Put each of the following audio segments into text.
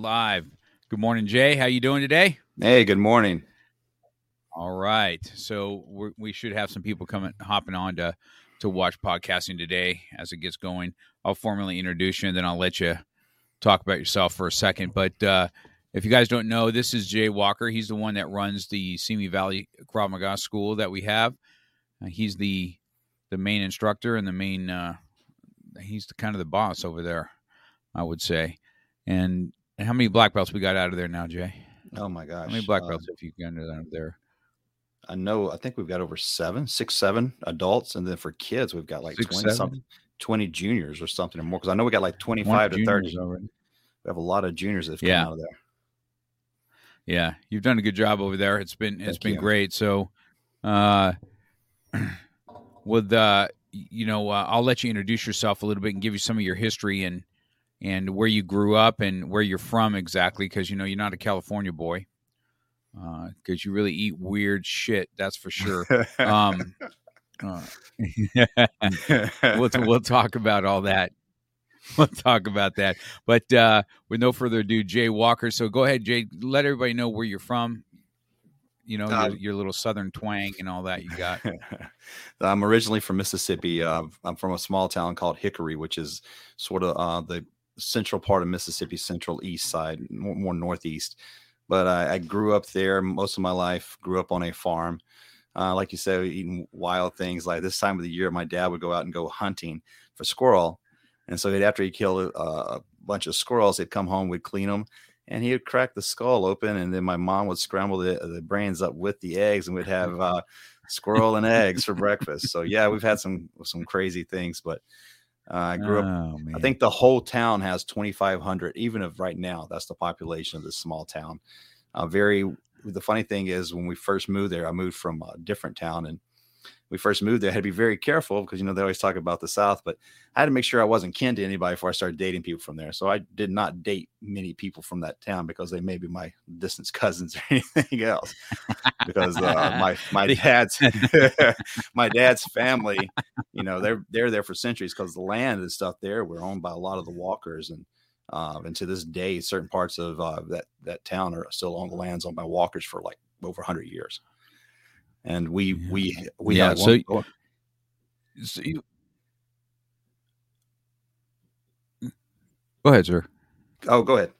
Live. Good morning, Jay. How you doing today? Hey, good morning. All right. So we should have some people coming hopping on to to watch podcasting today as it gets going. I'll formally introduce you, and then I'll let you talk about yourself for a second. But uh, if you guys don't know, this is Jay Walker. He's the one that runs the Simi Valley Krav Maga school that we have. Uh, he's the the main instructor and the main. Uh, he's the kind of the boss over there, I would say. And and how many black belts we got out of there now, Jay? Oh my gosh. How many black belts uh, have you got out of there? I know. I think we've got over seven, six, seven adults, and then for kids, we've got like six, twenty seven? something, twenty juniors or something or more. Because I know we got like twenty five to thirty already. We have a lot of juniors that have yeah. come out of there. Yeah, you've done a good job over there. It's been it's Thank been you. great. So, uh, with uh, you know, uh, I'll let you introduce yourself a little bit and give you some of your history and and where you grew up and where you're from exactly, because you know you're not a California boy, because uh, you really eat weird shit. That's for sure. um, uh, we'll we'll talk about all that. We'll talk about that. But uh, with no further ado, Jay Walker. So go ahead, Jay. Let everybody know where you're from. You know uh, your, your, little southern twang and all that you got. I'm originally from Mississippi. Uh, I'm from a small town called Hickory, which is sort of uh, the central part of Mississippi, central east side, more, northeast. But I, I, grew up there most of my life. Grew up on a farm, uh, like you said, eating wild things. Like this time of the year, my dad would go out and go hunting for squirrel, and so he'd, after he killed a, a bunch of squirrels, he'd come home, we'd clean them, and he would crack the skull open, and then my mom would scramble the, the brains up with the eggs, and we'd have uh, squirrel and eggs for breakfast. So yeah, we've had some some crazy things, but uh, I grew oh, up. Man. I think the whole town has 2,500. Even if right now, that's the population of this small town. Uh, very. The funny thing is, when we first moved there, I moved from a different town, and we first moved there, I had to be very careful because you know they always talk about the South, but I had to make sure I wasn't kin to anybody before I started dating people from there. So I did not date many people from that town because they may be my distant cousins or anything else. because uh, my my dad's my dad's family, you know, they're they're there for centuries because the land and stuff there were owned by a lot of the Walkers and. Uh, and to this day, certain parts of uh, that that town are still on the lands owned by Walkers for like over 100 years and we we we yeah. So, one, so you, go ahead, sir. Oh, go ahead.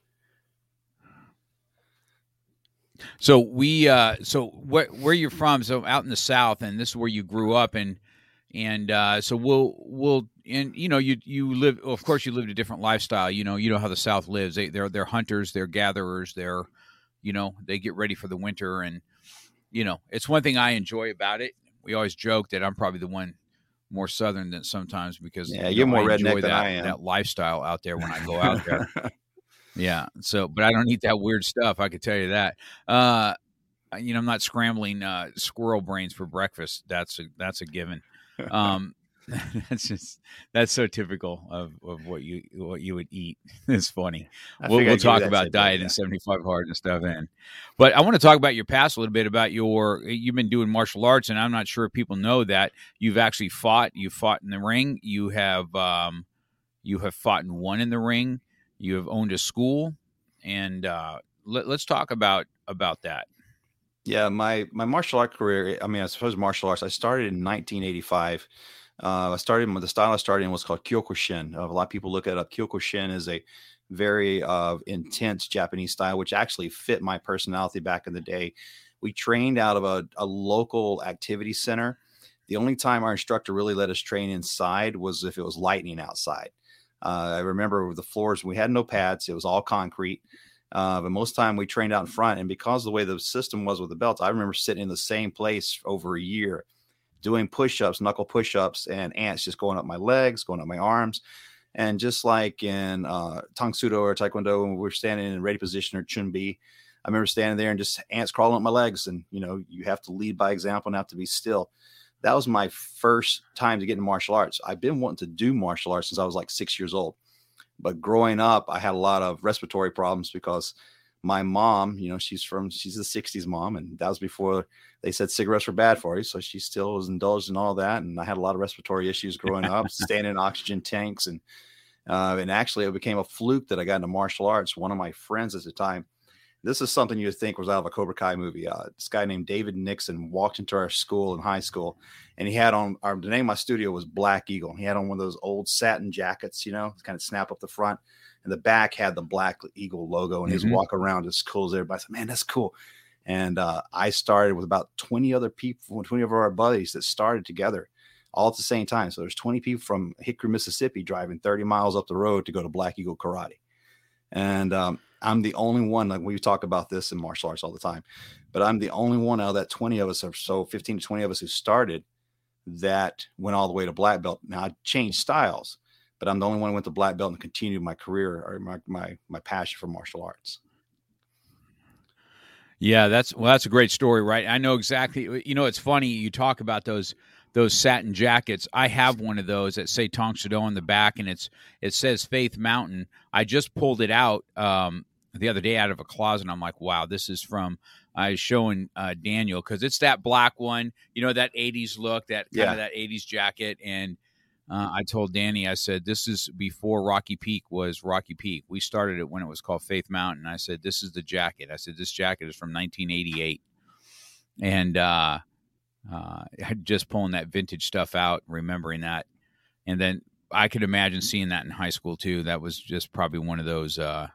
So we uh so where where you're from, so out in the south and this is where you grew up and and uh so we'll we'll and you know you you live of course you lived a different lifestyle, you know, you know how the south lives. They they're they're hunters, they're gatherers, they're you know, they get ready for the winter and you know, it's one thing I enjoy about it. We always joke that I'm probably the one more southern than sometimes because yeah, you're know, more I redneck that, than I am. That lifestyle out there when I go out there. yeah. So, but I don't eat that weird stuff. I could tell you that. Uh, you know, I'm not scrambling uh, squirrel brains for breakfast. That's a that's a given. Um, that's just that's so typical of, of what you what you would eat. It's funny. We'll, we'll talk about diet yeah. and seventy five hard and stuff. And but I want to talk about your past a little bit about your you've been doing martial arts, and I'm not sure if people know that you've actually fought. You fought in the ring. You have um, you have fought and won in the ring. You have owned a school, and uh, let, let's talk about about that. Yeah, my my martial art career. I mean, I suppose martial arts. I started in 1985 uh, I started the style I started in was called Kyokushin. Uh, a lot of people look it up. Kyokushin is a very uh, intense Japanese style, which actually fit my personality back in the day. We trained out of a, a local activity center. The only time our instructor really let us train inside was if it was lightning outside. Uh, I remember the floors, we had no pads, it was all concrete. Uh, but most time we trained out in front. And because the way the system was with the belts, I remember sitting in the same place over a year doing push ups, knuckle push ups, and ants just going up my legs, going up my arms. And just like in uh, Tang Soo Do or Taekwondo, when we were standing in a ready position or Chun Bi, I remember standing there and just ants crawling up my legs. And, you know, you have to lead by example and have to be still. That was my first time to get into martial arts. I've been wanting to do martial arts since I was like six years old. But growing up, I had a lot of respiratory problems because my mom, you know, she's from she's a 60s mom, and that was before they said cigarettes were bad for you. So she still was indulged in all that. And I had a lot of respiratory issues growing up, staying in oxygen tanks. And uh, and actually it became a fluke that I got into martial arts. One of my friends at the time, this is something you'd think was out of a Cobra Kai movie. Uh, this guy named David Nixon walked into our school in high school, and he had on our the name of my studio was Black Eagle. He had on one of those old satin jackets, you know, kind of snap up the front, and the back had the Black Eagle logo. And mm-hmm. his walk around as cool as everybody. I said, "Man, that's cool." And uh, I started with about 20 other people, 20 of our buddies that started together all at the same time. So there's 20 people from Hickory, Mississippi driving 30 miles up the road to go to Black Eagle Karate. And um, I'm the only one, like we talk about this in martial arts all the time, but I'm the only one out of that 20 of us or so 15 to 20 of us who started that went all the way to black belt. Now I changed styles, but I'm the only one who went to black belt and continued my career or my, my, my passion for martial arts. Yeah, that's well, that's a great story, right? I know exactly. You know, it's funny you talk about those those satin jackets. I have one of those that say Tang Soo on the back, and it's it says Faith Mountain. I just pulled it out um, the other day out of a closet. And I'm like, wow, this is from. I was showing uh, Daniel because it's that black one, you know, that '80s look, that kind yeah. of that '80s jacket, and uh, I told Danny, I said, this is before Rocky Peak was Rocky Peak. We started it when it was called Faith Mountain. I said, this is the jacket. I said, this jacket is from 1988. And uh, uh, just pulling that vintage stuff out, remembering that. And then I could imagine seeing that in high school too. That was just probably one of those, uh,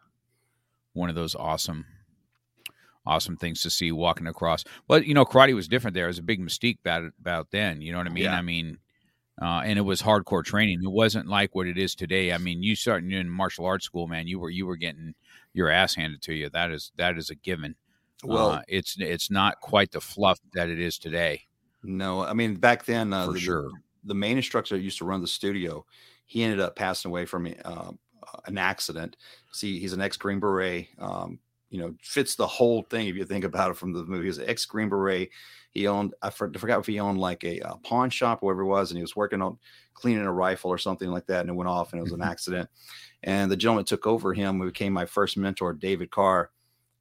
one of those awesome, awesome things to see walking across. But you know, karate was different there. It was a big mystique about about then. You know what I mean? Yeah. I mean, uh, and it was hardcore training. It wasn't like what it is today. I mean, you starting in martial arts school, man, you were you were getting your ass handed to you. That is that is a given. Well, uh, it's it's not quite the fluff that it is today. No, I mean back then, uh, for the, sure. The main instructor used to run the studio, he ended up passing away from uh, an accident. See, he's an ex Green Beret. Um, you know, fits the whole thing if you think about it from the movie. He's an ex Green Beret. He owned, I forgot if he owned like a, a, pawn shop or whatever it was, and he was working on cleaning a rifle or something like that, and it went off and it was an mm-hmm. accident. And the gentleman took over him, who became my first mentor, David Carr.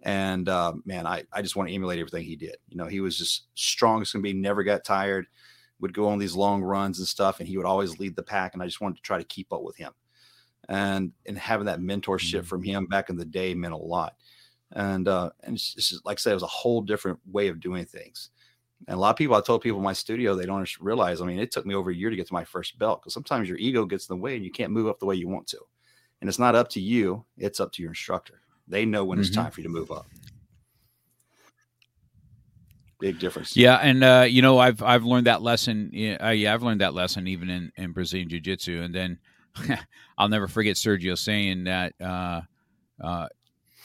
And uh, man, I, I just want to emulate everything he did. You know, he was just strong as can be, never got tired, would go on these long runs and stuff, and he would always lead the pack. And I just wanted to try to keep up with him. And and having that mentorship mm-hmm. from him back in the day meant a lot. And uh, and it's just, like I said, it was a whole different way of doing things. And a lot of people, I told people in my studio, they don't realize. I mean, it took me over a year to get to my first belt because sometimes your ego gets in the way and you can't move up the way you want to. And it's not up to you; it's up to your instructor. They know when mm-hmm. it's time for you to move up. Big difference. Yeah, and uh, you know, I've I've learned that lesson. Uh, yeah, I've learned that lesson even in in Brazilian Jiu Jitsu. And then I'll never forget Sergio saying that. Uh, uh,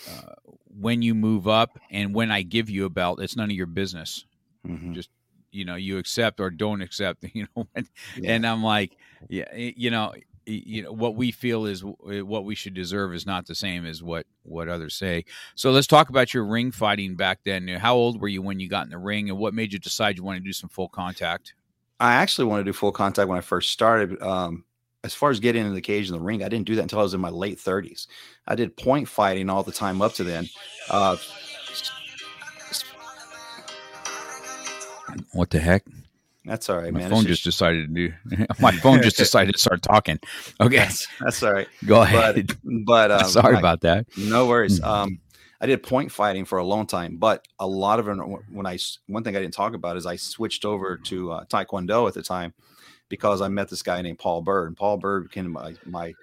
uh, when you move up and when I give you a belt, it's none of your business. Mm-hmm. Just you know, you accept or don't accept. You know, and, yeah. and I'm like, yeah, you know, you know what we feel is what we should deserve is not the same as what what others say. So let's talk about your ring fighting back then. How old were you when you got in the ring, and what made you decide you want to do some full contact? I actually wanted to do full contact when I first started. Um, as far as getting in the cage in the ring, I didn't do that until I was in my late 30s. I did point fighting all the time up to then. Uh, what the heck? That's all right, my man. phone just, just, decided to do. my phone just decided to start talking. Okay, that's, that's all right. Go ahead. But, but um, sorry I, about that. No worries. Mm. Um, I did point fighting for a long time, but a lot of it. When I one thing I didn't talk about is I switched over to uh, Taekwondo at the time because I met this guy named Paul Bird. And Paul Bird became my my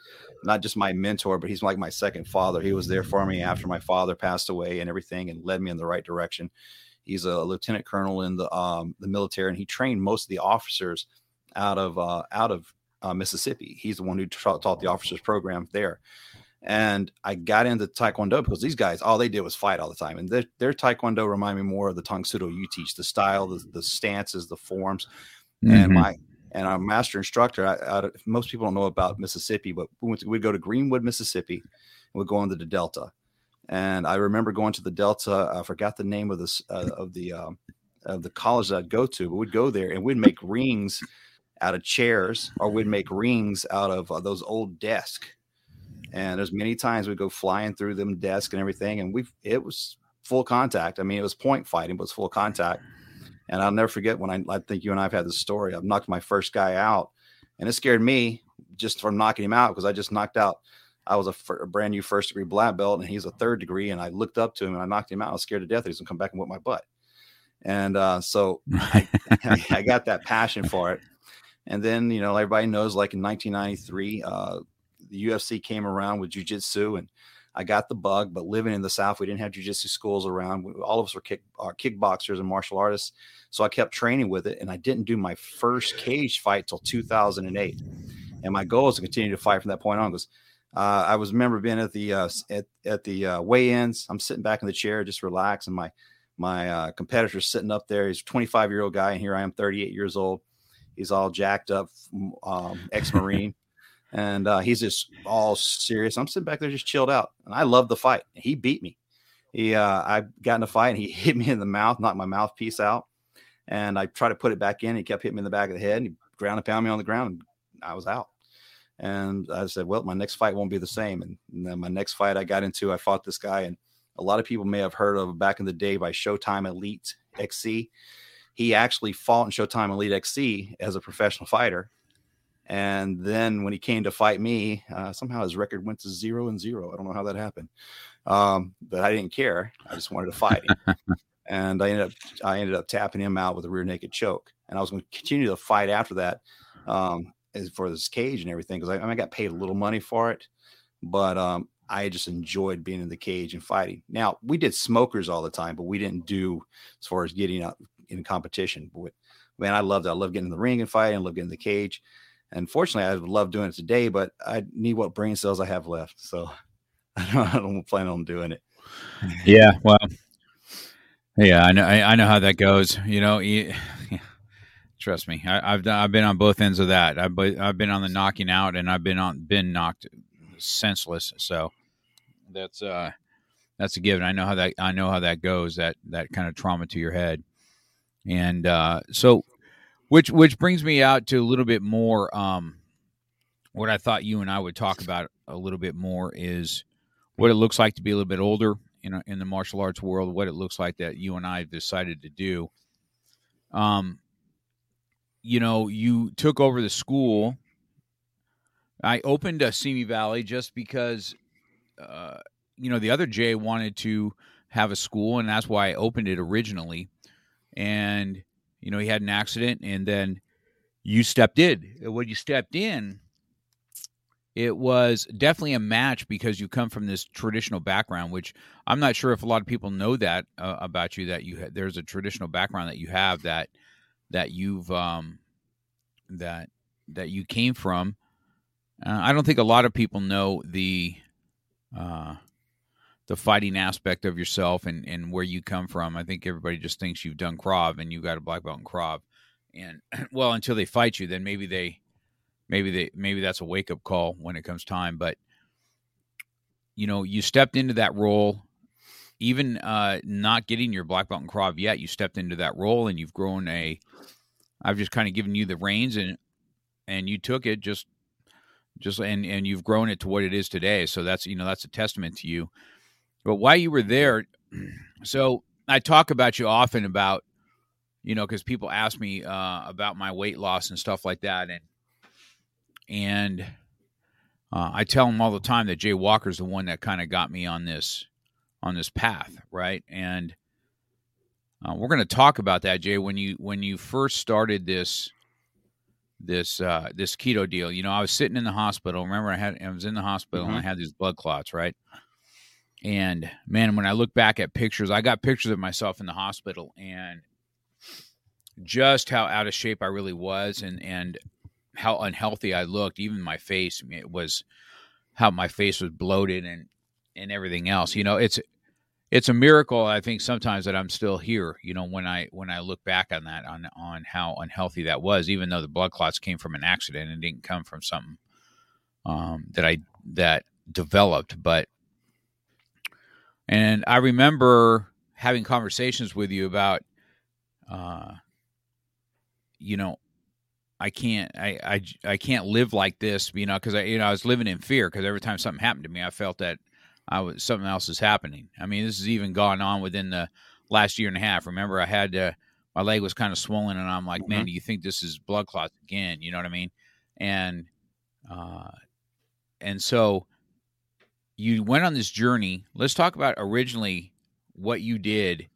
not just my mentor, but he's like my second father. He was there for me after my father passed away and everything, and led me in the right direction. He's a lieutenant colonel in the um, the military, and he trained most of the officers out of uh, out of uh, Mississippi. He's the one who taught, taught the officers program there. And I got into Taekwondo because these guys, all they did was fight all the time. And their, their Taekwondo remind me more of the Tang Soo Do you teach, the style, the, the stances, the forms. Mm-hmm. And my and our master instructor, I, I, most people don't know about Mississippi, but we went to, we'd go to Greenwood, Mississippi, and we'd go into the Delta. And I remember going to the Delta. I forgot the name of this uh, of the um, of the college that I'd go to, but we'd go there and we'd make rings out of chairs, or we'd make rings out of uh, those old desks and there's many times we'd go flying through them desk and everything, and we it was full contact. I mean, it was point fighting, but it was full contact. And I'll never forget when I, I think you and I've had this story. I've knocked my first guy out, and it scared me just from knocking him out because I just knocked out. I was a, f- a brand new first degree black belt, and he's a third degree. And I looked up to him and I knocked him out. I was scared to death that he's gonna come back and whip my butt. And uh, so I, I, got that passion for it. And then you know everybody knows, like in 1993, uh, the UFC came around with jujitsu and I got the bug, but living in the South, we didn't have jujitsu schools around. All of us were kick, uh, kickboxers and martial artists. So I kept training with it and I didn't do my first cage fight till 2008. And my goal is to continue to fight from that point on because uh, I was remember being at the uh, at, at the uh, weigh-ins. I'm sitting back in the chair, just relax, and my my uh, competitor's sitting up there. He's a 25 year old guy, and here I am, 38 years old. He's all jacked up, um, ex-marine and uh, he's just all serious. I'm sitting back there just chilled out, and I love the fight. He beat me. He, uh, I got in a fight, and he hit me in the mouth, knocked my mouthpiece out, and I tried to put it back in. He kept hitting me in the back of the head, and he ground and pound me on the ground, and I was out. And I said, well, my next fight won't be the same. And, and then my next fight I got into, I fought this guy, and a lot of people may have heard of back in the day by Showtime Elite XC. He actually fought in Showtime Elite XC as a professional fighter and then when he came to fight me, uh, somehow his record went to zero and zero. I don't know how that happened, um, but I didn't care. I just wanted to fight him. and I ended up I ended up tapping him out with a rear naked choke. And I was going to continue the fight after that um, for this cage and everything because I, I, got paid a little money for it, but um, I just enjoyed being in the cage and fighting. Now we did smokers all the time, but we didn't do as far as getting up in competition. But man, I loved it. I love getting in the ring and fighting. I love getting in the cage. And fortunately, I would love doing it today, but I need what brain cells I have left. So I don't, I don't plan on doing it. Yeah. Well, yeah, I know. I, I know how that goes. You know, you, trust me. I, have I've been on both ends of that. I've I've been on the knocking out, and I've been on been knocked senseless. So that's uh that's a given. I know how that I know how that goes. That that kind of trauma to your head, and uh, so which which brings me out to a little bit more. Um, what I thought you and I would talk about a little bit more is what it looks like to be a little bit older in a, in the martial arts world. What it looks like that you and I have decided to do. Um, you know, you took over the school. I opened a Simi Valley just because, uh, you know, the other Jay wanted to have a school, and that's why I opened it originally. And you know, he had an accident, and then you stepped in. When you stepped in, it was definitely a match because you come from this traditional background, which I'm not sure if a lot of people know that uh, about you. That you there's a traditional background that you have that that you've um, that that you came from. Uh, I don't think a lot of people know the uh, the fighting aspect of yourself and, and where you come from. I think everybody just thinks you've done Krav and you got a black belt in Krav. And well, until they fight you, then maybe they, maybe they, maybe that's a wake up call when it comes time. But you know, you stepped into that role, even uh, not getting your black belt in Krav yet. You stepped into that role and you've grown a. I've just kind of given you the reins and and you took it just just and and you've grown it to what it is today. So that's you know that's a testament to you. But while you were there, so I talk about you often about, you know, because people ask me uh, about my weight loss and stuff like that, and and uh, I tell them all the time that Jay Walker's the one that kind of got me on this on this path, right? And uh, we're going to talk about that, Jay. When you when you first started this this uh, this keto deal. You know, I was sitting in the hospital. Remember, I had I was in the hospital Mhm. and I had these blood clots, right? And man, when I look back at pictures, I got pictures of myself in the hospital and just how out of shape I really was, and and how unhealthy I looked. Even my face, it was how my face was bloated and and everything else. You know, it's it's a miracle I think sometimes that I'm still here. You know, when I when I look back on that on on how unhealthy that was, even though the blood clots came from an accident and didn't come from something um, that I that developed, but and I remember having conversations with you about, uh, you know, I can't, I, I, I can't live like this, you know, because I, you know, I was living in fear because every time something happened to me, I felt that I was something else is happening. I mean, this has even gone on within the last year and a half. Remember, I had uh, my leg was kind of swollen, and I'm like, man, do you think this is blood clots again? You know what I mean? And, uh, and so you went on this journey. Let's talk about originally what you did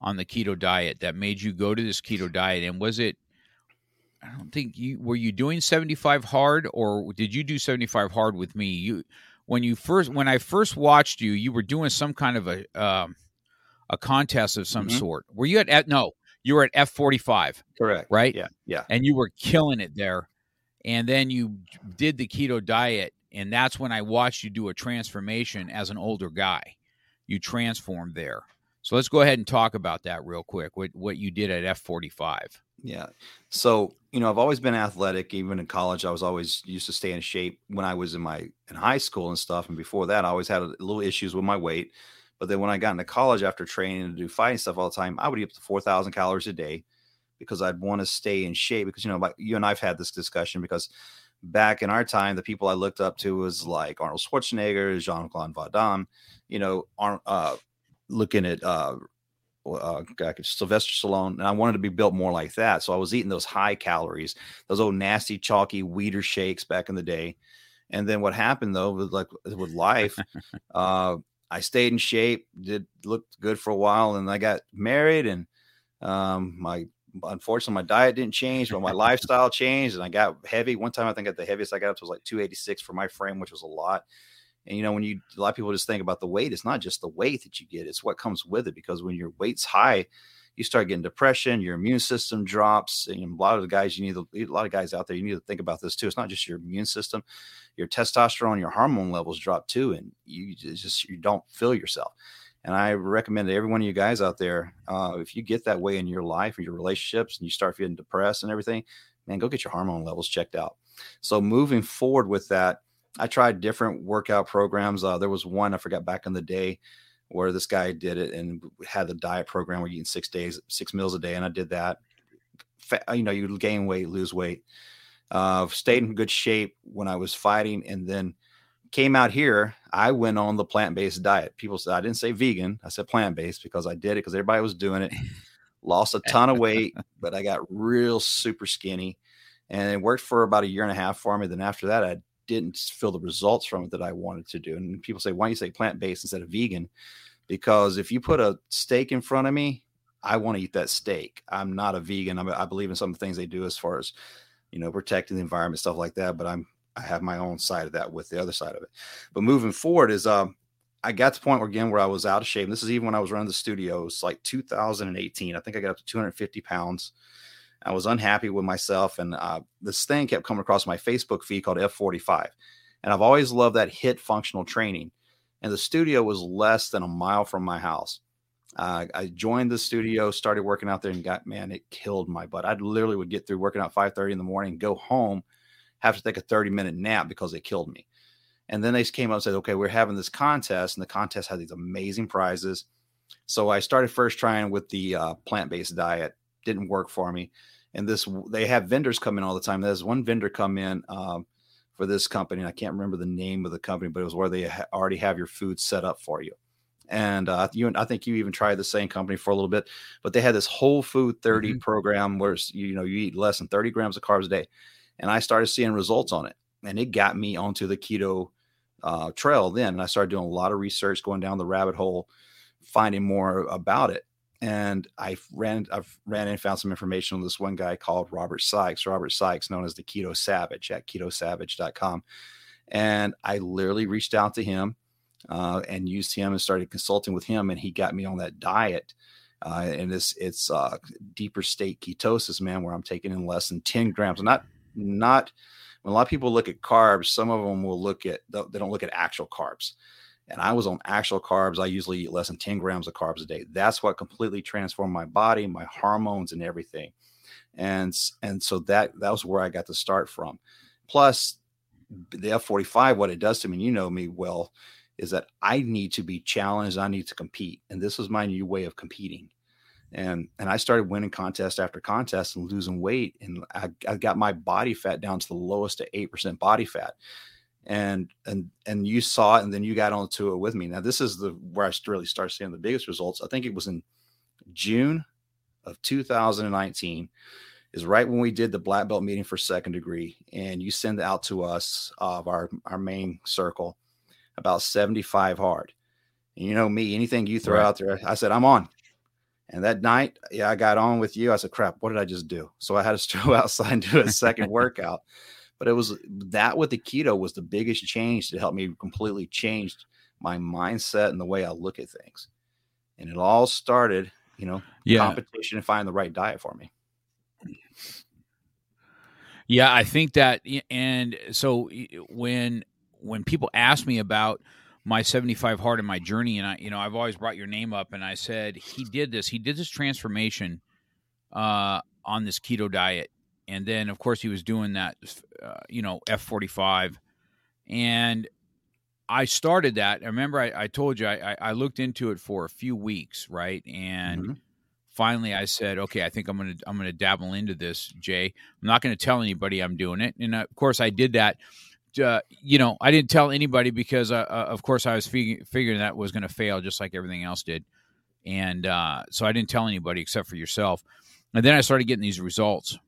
on the keto diet that made you go to this keto diet, and was it? I don't think you were you doing 75 hard or did you do 75 hard with me? You when you first when I first watched you, you were doing some kind of a um, a contest of some Mhm. sort. Were you at, at no? You were at F45, Correct. right? Yeah. Yeah. and you were killing it there. And then you did the keto diet, and that's when I watched you do a transformation as an older guy. You transformed there. So let's go ahead and talk about that real quick. What what you did at F45. Yeah. So, you know, I've always been athletic. Even in college, I was always used to stay in shape when I was in my in high school and stuff. And before that, I always had a, little issues with my weight. But then when I got into college after training and do fighting stuff all the time, I would eat up to 4,000 calories a day because I'd want to stay in shape. Because, you know, like you and I've had this discussion because back in our time, the people I looked up to was like Arnold Schwarzenegger, Jean Claude Van Damme, you know, uh, looking at uh, uh, Sylvester Stallone, and I wanted to be built more like that. So I was eating those high calories, those old nasty, chalky Weider shakes back in the day. And then what happened though, with like with life, uh, I stayed in shape, did looked good for a while, and I got married, and um, my unfortunately my diet didn't change, but my lifestyle changed, and I got heavy. One time I think at the heaviest I got up to was like 286 for my frame, which was a lot. And you know, when you a lot of people just think about the weight, it's not just the weight that you get, it's what comes with it. Because when your weight's high, you start getting depression, your immune system drops. And a lot of the guys you need to, a lot of guys out there, you need to think about this too. It's not just your immune system, your testosterone, your hormone levels drop too, and you just you don't feel yourself. And I recommend to every one of you guys out there, uh, if you get that way in your life or your relationships and you start feeling depressed and everything, man, go get your hormone levels checked out. So moving forward with that, I tried different workout programs. Uh, there was one I forgot back in the day where this guy did it and had the diet program where you eating six days, six meals a day, and I did that. You know, you gain weight, lose weight. Uh, stayed in good shape when I was fighting, and then came out here. I went on the plant based diet. People said I didn't say vegan, I said plant based because I did it because everybody was doing it. Lost a ton of weight, but I got real super skinny, and it worked for about a year and a half for me. Then after that, I didn't feel the results from it that I wanted to do. And people say, why don't you say plant based instead of vegan? Because if you put a steak in front of me, I want to eat that steak. I'm not a vegan. I'm, I believe in some of the things they do as far as, you know, protecting the environment, stuff like that. But I'm, I have my own side of that with the other side of it. But moving forward is, um, I got to the point where again where I was out of shape. And this is even when I was running the studios, like 2018. I think I got up to 250 pounds. I was unhappy with myself, and uh, this thing kept coming across my Facebook feed called F45. And I've always loved that hit functional training. And the studio was less than a mile from my house. Uh, I joined the studio, started working out there, and got man, it killed my butt. I literally would get through working out 5:30 in the morning, go home, have to take a 30 minute nap because it killed me. And then they came up and said, okay, we're having this contest, and the contest had these amazing prizes. So I started first trying with the uh, plant based diet, didn't work for me. And this, they have vendors come in all the time. There's one vendor come in um, for this company, and I can't remember the name of the company, but it was where they ha- already have your food set up for you. And uh, you, I think you even tried the same company for a little bit, but they had this whole food 30 Mhm. program where you know you eat less than 30 grams of carbs a day, and I started seeing results on it, and it got me onto the keto uh, trail then. And I started doing a lot of research, going down the rabbit hole, finding more about it. And I ran I've ran and found some information on this one guy called Robert Sykes. Robert Sykes, known as the Keto Savage at ketosavage.com. And I literally reached out to him uh, and used him and started consulting with him, and he got me on that diet. Uh, and it's it's uh, deeper state ketosis, man, where I'm taking in less than 10 grams. Not not when a lot of people look at carbs, some of them will look at they don't look at actual carbs. And I was on actual carbs. I usually eat less than 10 grams of carbs a day. That's what completely transformed my body, my hormones, and everything. And and so that that was where I got to start from. Plus, the F45, what it does to me, you know me well, is that I need to be challenged. I need to compete. And this was my new way of competing. And and I started winning contest after contest and losing weight. And I, I got my body fat down to the lowest to 8% body fat. And and and you saw it and then you got onto it with me. Now this is the where I really start seeing the biggest results. I think it was in June of 2019 is right when we did the black belt meeting for second degree and you send out to us of our our main circle about 75 hard. And you know me, anything you throw right. out there, I said, I'm on. And that night, yeah, I got on with you. I said, crap, what did I just do? So I had to go outside and do a second workout. But it was that with the keto was the biggest change to help me completely change my mindset and the way I look at things. And it all started, you know, yeah. competition and finding the right diet for me. Yeah, I think that, and so when when people ask me about my 75 hard in my journey and I you know I've always brought your name up and I said he did this he did this transformation uh on this keto diet and then of course he was doing that uh, you know F45 and I started that I remember I, I told you I, I looked into it for a few weeks right and mm-hmm. finally I said okay I think I'm gonna I'm gonna dabble into this Jay I'm not gonna tell anybody I'm doing it and uh, of course I did that uh, you know, I didn't tell anybody because, uh, uh, of course, I was fig- figuring that was going to fail just like everything else did. And uh, so I didn't tell anybody except for yourself. And then I started getting these results.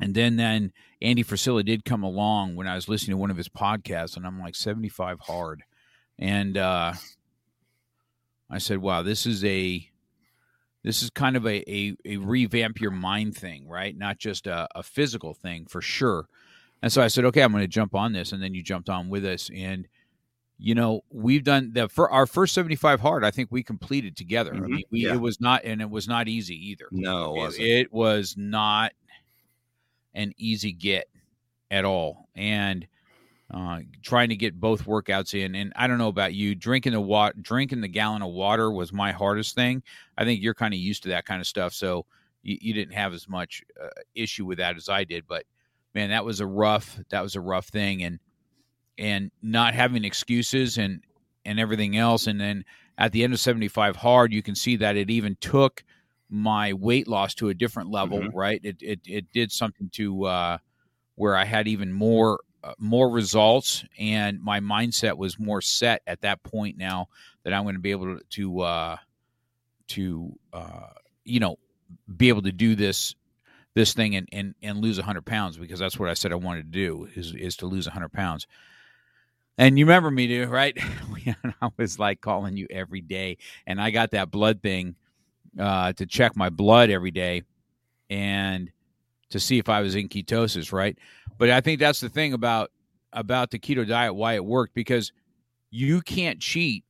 And then, then Andy Frisella did come along when I was listening to one of his podcasts, and I'm like 75 hard. And uh, I said, wow, this is a this is kind of a, a, a revamp your mind thing, right? Not just a, a physical thing for sure and so I said, okay, I'm going to jump on this. And then you jumped on with us. And, you know, we've done the for our first 75 hard, I think we completed together. Mm-hmm. I mean, we, yeah. it was not, and it was not easy either. No, it, it was not an easy get at all. And, uh, trying to get both workouts in. And I don't know about you, drinking the water, drinking the gallon of water was my hardest thing. I think you're kind of used to that kind of stuff, so you, you didn't have as much uh, issue with that as I did. But man, that was a rough that was a rough thing, and and not having excuses and and everything else, and then at the end of seventy five hard, you can see that it even took my weight loss to a different level, mm-hmm. right? It, it it did something to uh, where I had even more uh, more results, and my mindset was more set at that point. Now that I'm going to be able to to uh, to uh, you know be able to do this this thing and, and, and lose 100 pounds because that's what I said I wanted to do is, is to lose 100 pounds. And you remember me, too, right? I was like calling you every day, and I got that blood thing uh, to check my blood every day and to see if I was in ketosis, right? But I think that's the thing about about the keto diet, why it worked, because you can't cheat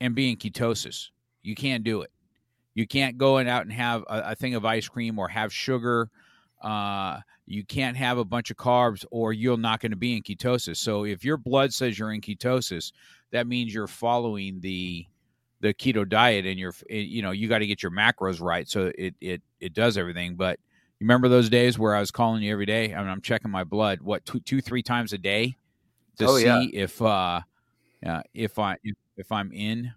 and be in ketosis. You can't do it. You can't go and out and have a, a thing of ice cream or have sugar. Uh, you can't have a bunch of carbs or you're not going to be in ketosis. So if your blood says you're in ketosis, that means you're following the the keto diet and you're eh, you know you got to get your macros right so it it it does everything. But you remember those days where I was calling you every day? I mean, I'm checking my blood what two two three times a day to oh, see yeah. if uh, uh if I if, if I'm in.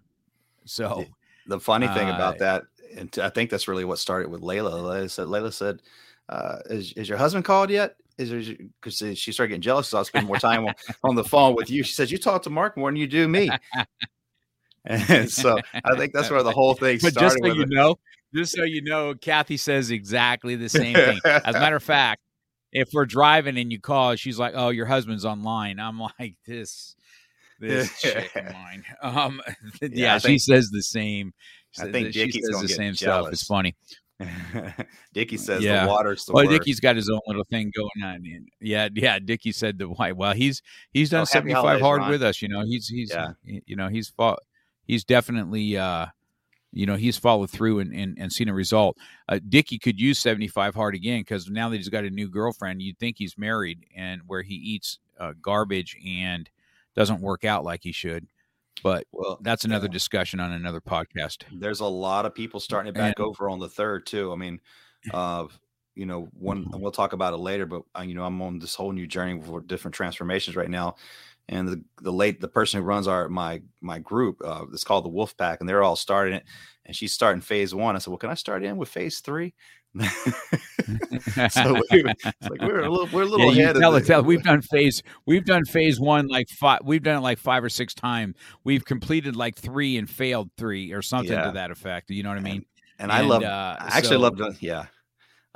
So the funny thing uh, about that, and I think that's really what started with Layla. Layla said, Layla said uh, is, is your husband called yet? Is because she started getting jealous because I spending more time on, on the phone with you. She says, You talk to Mark more than you do me. And so I think that's where the whole thing started. But just so you know, just so you know, Kathy says exactly the same thing. As a matter of fact, if we're driving and you call, she's like, "Oh, your husband's online." I'm like, "This, this chick of mine." Um, yeah, yeah she says the same I think she Dickie's says the same stuff. It's funny. Dickie says Yeah. the water's the Well, worst. Dickie's got his own little thing going on. Yeah, yeah. Dickie said the white. Well, he's he's Oh, done happy seventy five hard Ron. with us. You know, he's he's Yeah. you know he's fought. He's definitely uh, you know he's followed through and and, and seen a result. Uh, Dickie could use seventy five hard again because now that he's got a new girlfriend, you'd think he's married and where he eats uh, garbage and doesn't work out like he should. But well, that's another yeah. discussion on another podcast. there's a lot of people starting it back over on the third too. I mean, uh, you know, one and we'll talk about it later, but uh, you know, I'm on this whole new journey for different transformations right now. And the, the late the person who runs our my my group, uh, it's called the Wolf Pack, and they're all starting it. And she's starting phase one. I said, Well, can I start in with phase three? so we, it's like we're a little we're a little yeah, ahead tell of tell. We've done phase. We've done phase one like five. We've done it like five or six times. We've completed like three and failed three or something Yeah. to that effect. You know what I mean? and I love uh, I actually so- love doing yeah.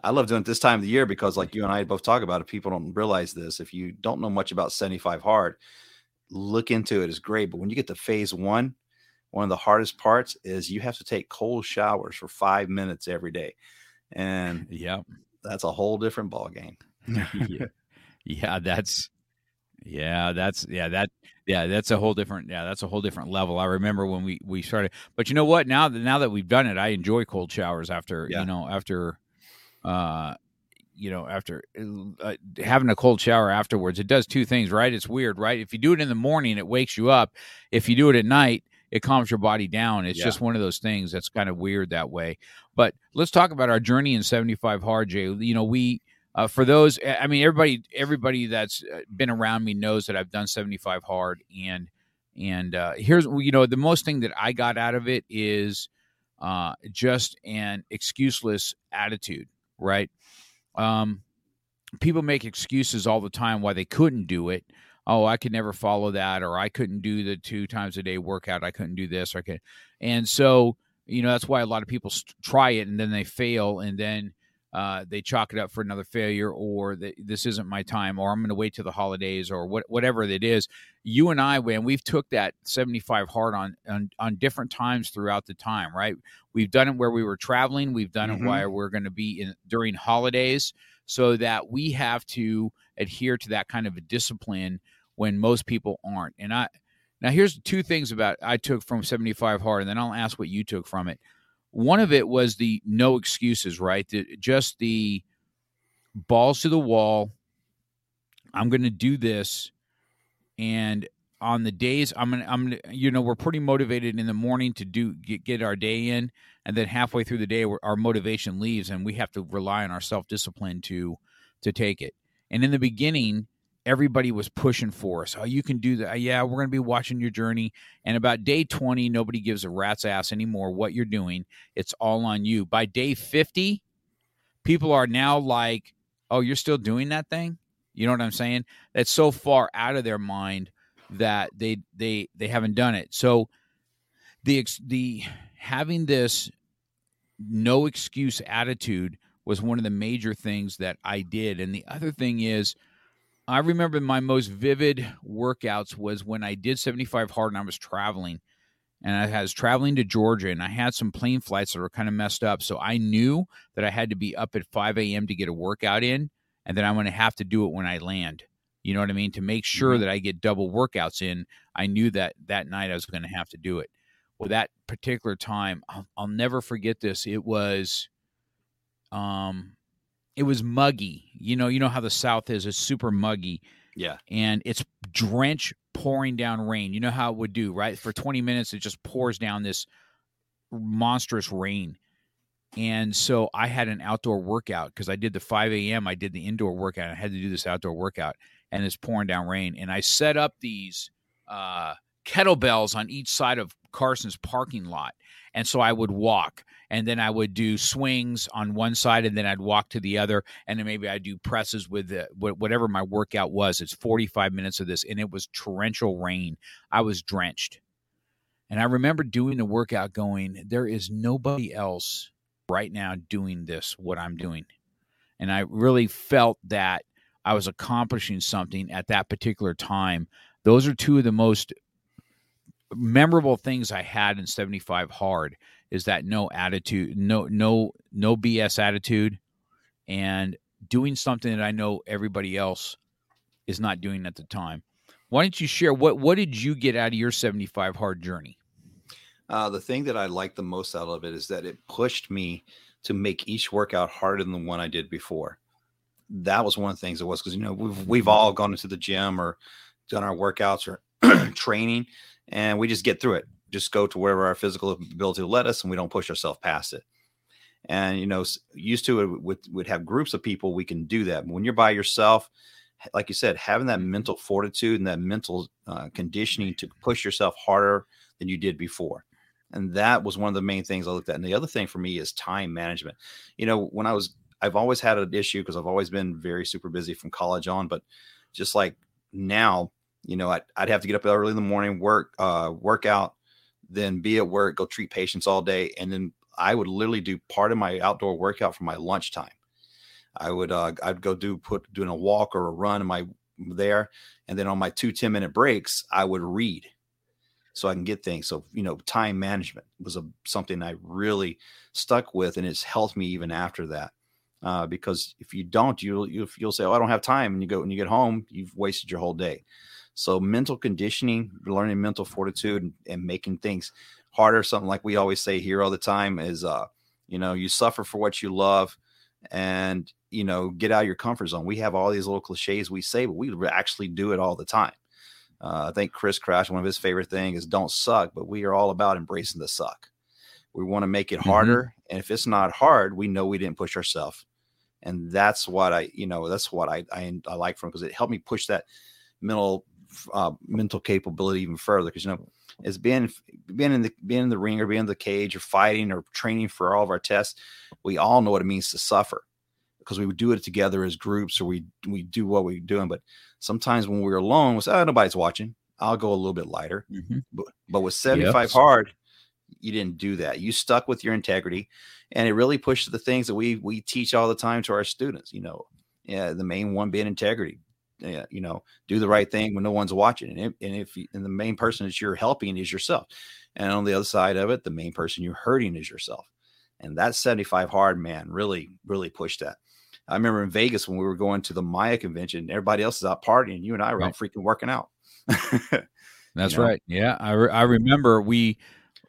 I love doing it this time of the year because like mm. you and I both talk about it. People don't realize this. If you don't know much about 75 hard, look into it. It's great. But when you get to phase one, one of the hardest parts is you have to take cold showers for five minutes every day. And Yeah, that's a whole different ball game. yeah, yeah. That's yeah, that's yeah that yeah that's a whole different yeah that's a whole different level. I remember when we we started, but you know what? Now that now that we've done it, I enjoy cold showers after Yeah. you know after uh you know after uh, having a cold shower afterwards it does two things right? It's weird right? If you do it in the morning it wakes you up. If you do it at night it calms your body down. It's Yeah. just one of those things that's kind of weird that way. But let's talk about our journey in 75 hard jay. You know we uh, for those i mean everybody everybody that's uh, been around me knows that i've done 75 hard and and uh, here's you know the most thing that i got out of it is uh, just an excuseless attitude right um, people make excuses all the time why they couldn't do it oh i could never follow that or i couldn't do the two times a day workout i couldn't do this or I could. and so you know that's why a lot of people try it and then they fail and then uh, they chalk it up for another failure or that this isn't my time or i'm going to wait till the holidays or what, whatever it is. You and i when we've took that 75 hard on, on on different times throughout the time right? We've done it where we were traveling we've done Mhm. it where we're going to be in during holidays so that we have to adhere to that kind of a discipline when most people aren't. And i now here's two things about i took from 75 hard and then i'll ask what you took from it one of it was the no excuses right? The, just the balls to the wall. I'm going to do this. And on the days i'm to i'm you know we're pretty motivated in the morning to do get, get our day in. And then halfway through the day our motivation leaves and we have to rely on our self-discipline to to take it. And in the beginning everybody was pushing for us. Oh you can do that. Yeah we're going to be watching your journey. And about day 20 nobody gives a rat's ass anymore what you're doing. It's all on you. By day 50 people are now like oh you're still doing that thing? You know what i'm saying? That's so far out of their mind that they they they haven't done it. So the the having this no excuse attitude was one of the major things that I did. And the other thing is I remember my most vivid workouts was when I did 75 hard and I was traveling and I was traveling to Georgia and I had some plane flights that were kind of messed up. So I knew that I had to be up at 5 a.m. to get a workout in and then I'm going to have to do it when I land. You know what I mean? To make sure Mhm. that I get double workouts in, I knew that that night I was going to have to do it. Well, that particular time, I'll, I'll never forget this. It was, um, it was muggy. You know, you know how the South is. It's super muggy Yeah. and it's drench pouring down rain. You know how it would do, right? For 20 minutes, it just pours down this monstrous rain. And so I had an outdoor workout because I did the 5 a.m. I did the indoor workout. I had to do this outdoor workout, and it's pouring down rain. And I set up these uh, kettlebells on each side of Carson's parking lot. And so I would walk, and then I would do swings on one side, and then I'd walk to the other, and then maybe I'd do presses with the, whatever my workout was. It's 45 minutes of this, and it was torrential rain. I was drenched. And I remember doing the workout going, there is nobody else right now doing this, what I'm doing. And I really felt that I was accomplishing something at that particular time. Those are two of the most memorable things I had in 75 hard is that no attitude, no no no BS attitude and doing something that I know everybody else is not doing at the time. Why don't you share what what did you get out of your 75 hard journey? Uh, the thing that I like the most out of it is that it pushed me to make each workout harder than the one I did before. That was one of the things it was because you know we've we've all gone into the gym or done our workouts or training, and we just get through it. Just go to wherever our physical ability will let us, and we don't push ourselves past it. And you know, used to it would would have groups of people, we can do that. When you're by yourself, like you said, having that mental fortitude and that mental uh, conditioning to push yourself harder than you did before. And that was one of the main things I looked at. And the other thing for me is time management. You know, when I was, I've always had an issue because I've always been very super busy from college on, but just like now, you know, I'd, I'd have to get up early in the morning, work, uh, work out, then be at work, go treat patients all day. And then I would literally do part of my outdoor workout for my lunchtime. I would, uh, I'd go do, put, doing a walk or a run in my there. And then on my two 10 minute breaks, I would read so I can get things. So, you know, time management was a, something I really stuck with and it's helped me even after that. Uh, because if you don't, you'll, you'll, you'll say, Oh, I don't have time. And you go, when you get home, you've wasted your whole day. So mental conditioning, learning mental fortitude and, and making things harder. Something like we always say here all the time is, uh, you know, you suffer for what you love and, you know, get out of your comfort zone. We have all these little cliches we say, but we actually do it all the time. Uh, I think Chris Crash, one of his favorite things is don't suck, but we are all about embracing the suck. We want to make it mm-hmm. harder. Mm-hmm. And if it's not hard, we know we didn't push ourselves. And that's what I, you know, that's what I, I, I like from because it helped me push that mental, uh, mental capability even further. Cause you know, as being, being in the, being in the ring or being in the cage or fighting or training for all of our tests, we all know what it means to suffer because we would do it together as groups or we, we do what we're doing. But sometimes when we're alone, we say, oh, nobody's watching. I'll go a little bit lighter. Mm-hmm. But, but with 75 yep. hard, you didn't do that. You stuck with your integrity. And it really pushed the things that we we teach all the time to our students. You know, yeah, the main one being integrity. Yeah, you know, do the right thing when no one's watching. And if, and if you, and the main person that you're helping is yourself. And on the other side of it, the main person you're hurting is yourself. And that 75 hard man really, really pushed that. I remember in Vegas when we were going to the MAIA convention, everybody else is out partying. You and I were right. out freaking working out. That's you know? right. Yeah. I, re- I remember we,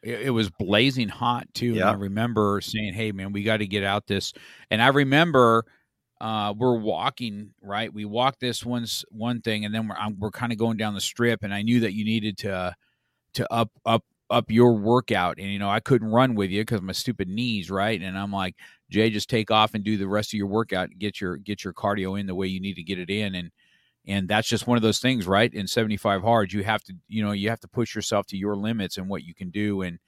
it, it was blazing hot too. Yeah. I remember saying, Hey man, we got to get out this. And I remember, uh, we're walking, right. We walked this one's one thing and then we're, we're kind of going down the strip and I knew that you needed to, to up, up, up your workout and you know i couldn't run with you because my stupid knees right and i'm like Jay, just take off and do the rest of your workout. Get your get your cardio in the way you need to get it in, and and that's just one of those things, right? In 75 hard, you have to you know you have to push yourself to your limits and what you can do. And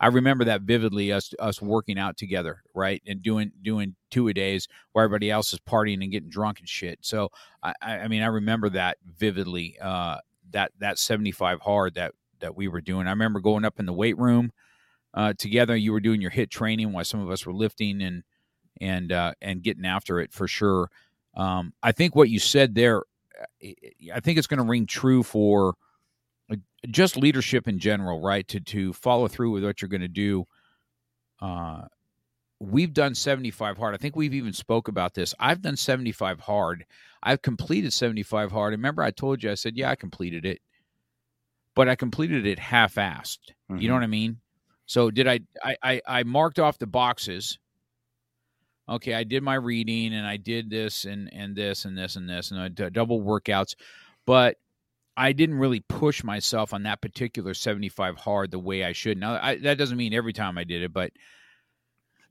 I remember that vividly, us us working out together, right, and doing doing two a days where everybody else is partying and getting drunk and shit. So I I mean I remember that vividly. Uh, that that 75 hard that that we were doing. I remember going up in the weight room uh, together. You were doing your hit training while some of us were lifting and and uh, and getting after it for sure. Um, I think what you said there, uh, I think it's going to ring true for just leadership in general, right? To to follow through with what you're going to do. Uh, we've done 75 hard. I think we've even spoke about this. I've done 75 hard. I've completed 75 hard. Remember, I told you, I said, yeah, I completed it, but I completed it half-assed. Mm-hmm. You know mm-hmm. what I mean? So did I, I? I I marked off the boxes okay, I did my reading and I did this and and this and this and this and I d- double workouts, but I didn't really push myself on that particular 75 hard the way I should. Now, I, that doesn't mean every time I did it, but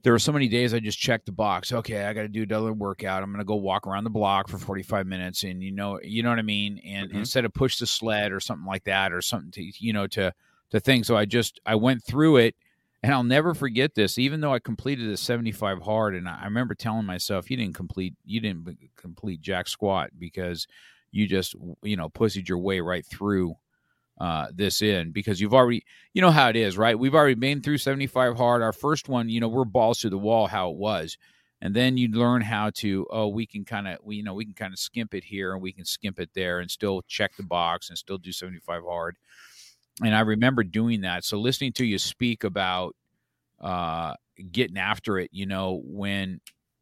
there were so many days I just checked the box. Okay, I got to do another workout. I'm going to go walk around the block for 45 minutes, and you know, you know what I mean. And mm-hmm. instead of push the sled or something like that, or something to you know to to think. So I just I went through it and I'll never forget this, even though I completed a 75 hard. And I remember telling myself, you didn't complete, you didn't complete jack squat because you just, you know, pussied your way right through uh, this in because you've already, you know how it is, right? We've already been through 75 hard. Our first one, you know, we're balls to the wall how it was. And then you learn how to, oh, we can kind of, we, you know, we can kind of skimp it here and we can skimp it there and still check the box and still do 75 hard and I remember doing that. So listening to you speak about uh, getting after it, you know, when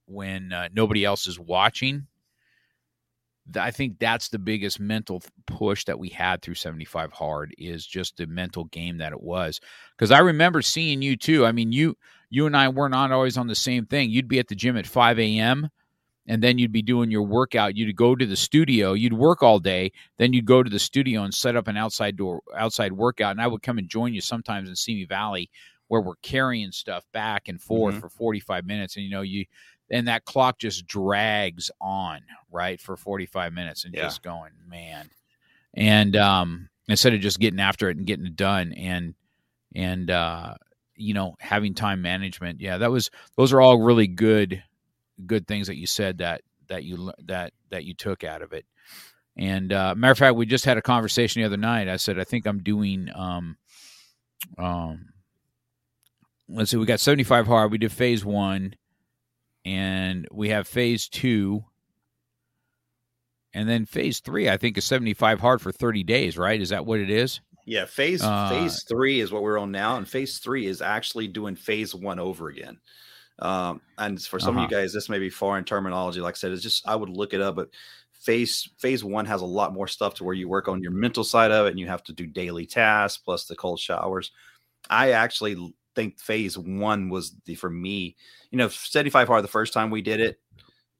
when uh, nobody else is watching. I think that's the biggest mental push that we had through 75 hard is just the mental game that it was. Because I remember seeing you too. I mean, you you and I were not always on the same thing. You'd be at the gym at 5 a.m. and then you'd be doing your workout. You'd go to the studio. You'd work all day. Then you'd go to the studio and set up an outside door outside workout. And I would come and join you sometimes in Simi Valley where we're carrying stuff back and forth mm-hmm. for 45 minutes. And you know you and that clock just drags on right for 45 minutes and yeah. just going man. And um instead of just getting after it and getting it done and and uh you know having time management yeah that was those are all really good good things that you said that that you that that you took out of it. And uh matter of fact we just had a conversation the other night. I said i think i'm doing um um let's see we got 75 hard. We did phase one and we have phase two. And then phase three, I think, is 75 hard for 30 days, right? Is that what it is? Yeah, phase uh, phase three is what we're on now, and phase three is actually doing phase one over again. Um, and for some uh-huh. of you uh-huh. guys, this may be foreign terminology. Like I said, it's just I would look it up, but phase phase one has a lot more stuff to where you work on your mental side of it, and you have to do daily tasks plus the cold showers. I actually think phase one was the for me, you know, 75 hard the first time we did it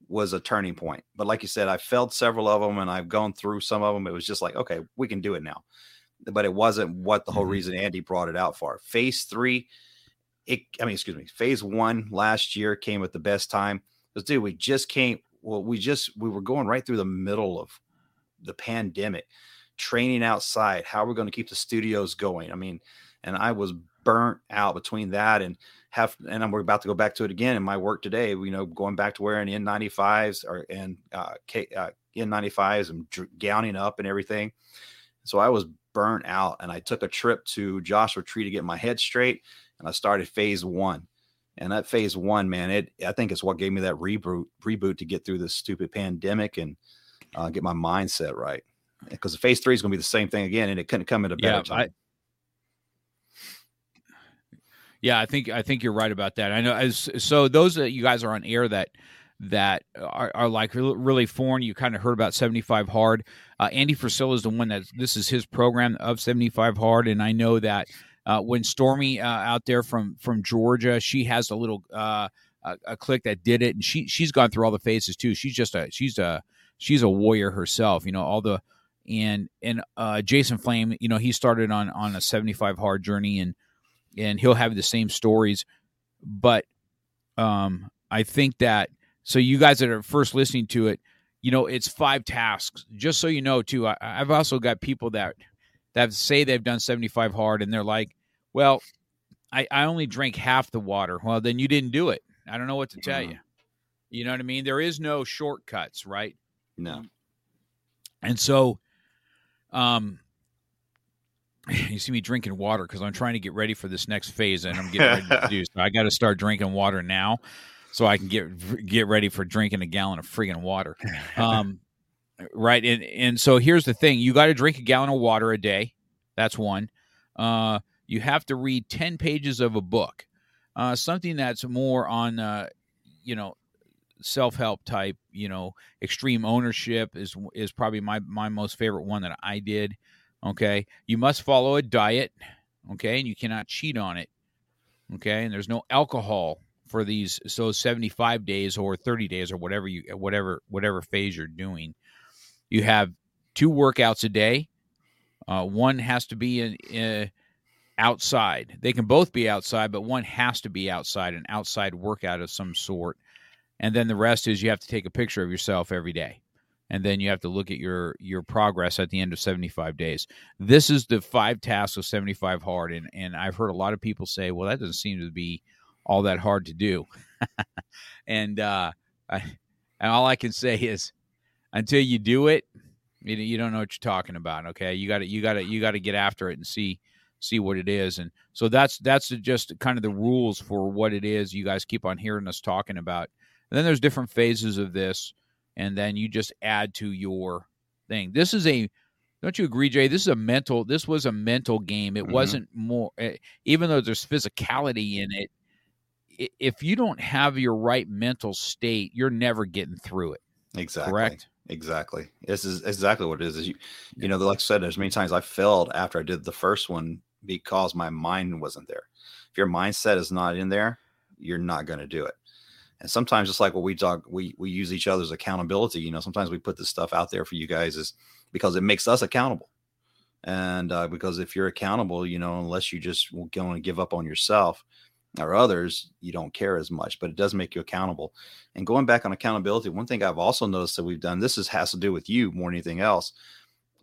was a turning point. But like you said, I felt several of them and I've gone through some of them. It was just like, okay, we can do it now. But it wasn't what the whole mm-hmm. reason Andy brought it out for. Phase three, it I mean, excuse me, phase one last year came at the best time. Because dude, we just came well, we just we were going right through the middle of the pandemic, training outside, how are we're going to keep the studios going. I mean, and I was burnt out between that and have and I'm about to go back to it again in my work today. You know, going back to wearing N95s or and uh, K, uh, N95s and dr- gowning up and everything. So I was burnt out, and I took a trip to Joshua Tree to get my head straight, and I started phase one. And that phase one, man, it I think it's what gave me that reboot reboot to get through this stupid pandemic and uh, get my mindset right. Because phase three is going to be the same thing again, and it couldn't come at a better yeah, time. I- yeah, I think I think you're right about that. I know as so those that you guys are on air that that are, are like really foreign. You kind of heard about 75 hard. Uh, Andy Frisella is the one that this is his program of 75 hard, and I know that uh, when Stormy uh, out there from from Georgia, she has a little uh, a, a click that did it, and she she's gone through all the phases too. She's just a she's a she's a warrior herself. You know all the and and uh, Jason Flame, you know he started on on a 75 hard journey and and he'll have the same stories. But um, I think that so you guys that are first listening to it, you know, it's five tasks. Just so you know, too, I, I've also got people that that say they've done seventy five hard, and they're like, "Well, I, I only drank half the water." Well, then you didn't do it. I don't know what to tell you. You know what I mean? There is no shortcuts, right? No. And so, um, you see me drinking water because I'm trying to get ready for this next phase, and I'm getting ready to do. So I got to start drinking water now, so I can get get ready for drinking a gallon of friggin' water. Um, right, and and so here's the thing: you got to drink a gallon of water a day. That's one. Uh, you have to read ten pages of a book, uh, something that's more on, uh, you know, self help type. You know, extreme ownership is is probably my my most favorite one that I did. Okay. You must follow a diet. Okay. And you cannot cheat on it. Okay. And there's no alcohol for these so 75 days or 30 days or whatever you whatever whatever phase you're doing you have two workouts a day uh, one has to be in, in, outside they can both be outside but one has to be outside an outside workout of some sort and then the rest is you have to take a picture of yourself every day and then you have to look at your your progress at the end of 75 days. This is the five tasks of 75 hard and and i've heard a lot of people say well that doesn't seem to be all that hard to do. And uh I, and all i can say is until you do it you, you don't know what you're talking about okay? You got to you got to you got to get after it and see see what it is. And so that's that's just kind of the rules for what it is you guys keep on hearing us talking about. And then there's different phases of this and then you just add to your thing. This is a don't you agree, Jay? This is a mental. This was a mental game. It mm-hmm. wasn't more. Eh, even though there's physicality in it, if you don't have your right mental state, you're never getting through it. Exactly. Correct. Exactly. This is exactly what it is. is you, you know, like I said, there's many times I failed after I did the first one because my mind wasn't there. If your mindset is not in there, you're not going to do it. And sometimes it's like what we talk, we we use each other's accountability. You know, sometimes we put this stuff out there for you guys is because it makes us accountable. And uh, because if you're accountable, you know, unless you just go and give up on yourself, or others, you don't care as much, but it does make you accountable. And going back on accountability, one thing I've also noticed that we've done this is has to do with you more than anything else.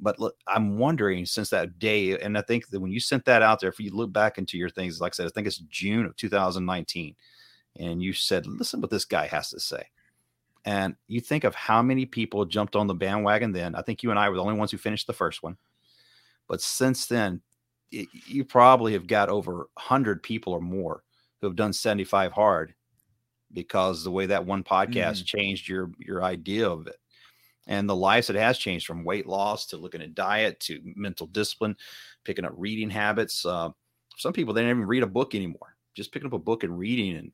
But look, I'm wondering since that day, and I think that when you sent that out there, if you look back into your things, like I said, I think it's June of 2019, and you said, listen what this guy has to say. And you think of how many people jumped on the bandwagon then. I think you and I were the only ones who finished the first one. But since then, it, you probably have got over 100 people or more who have done 75 hard because the way that one podcast mm. changed your your idea of it and the lives it has changed from weight loss to looking at diet to mental discipline picking up reading habits uh, some people they don't even read a book anymore just picking up a book and reading and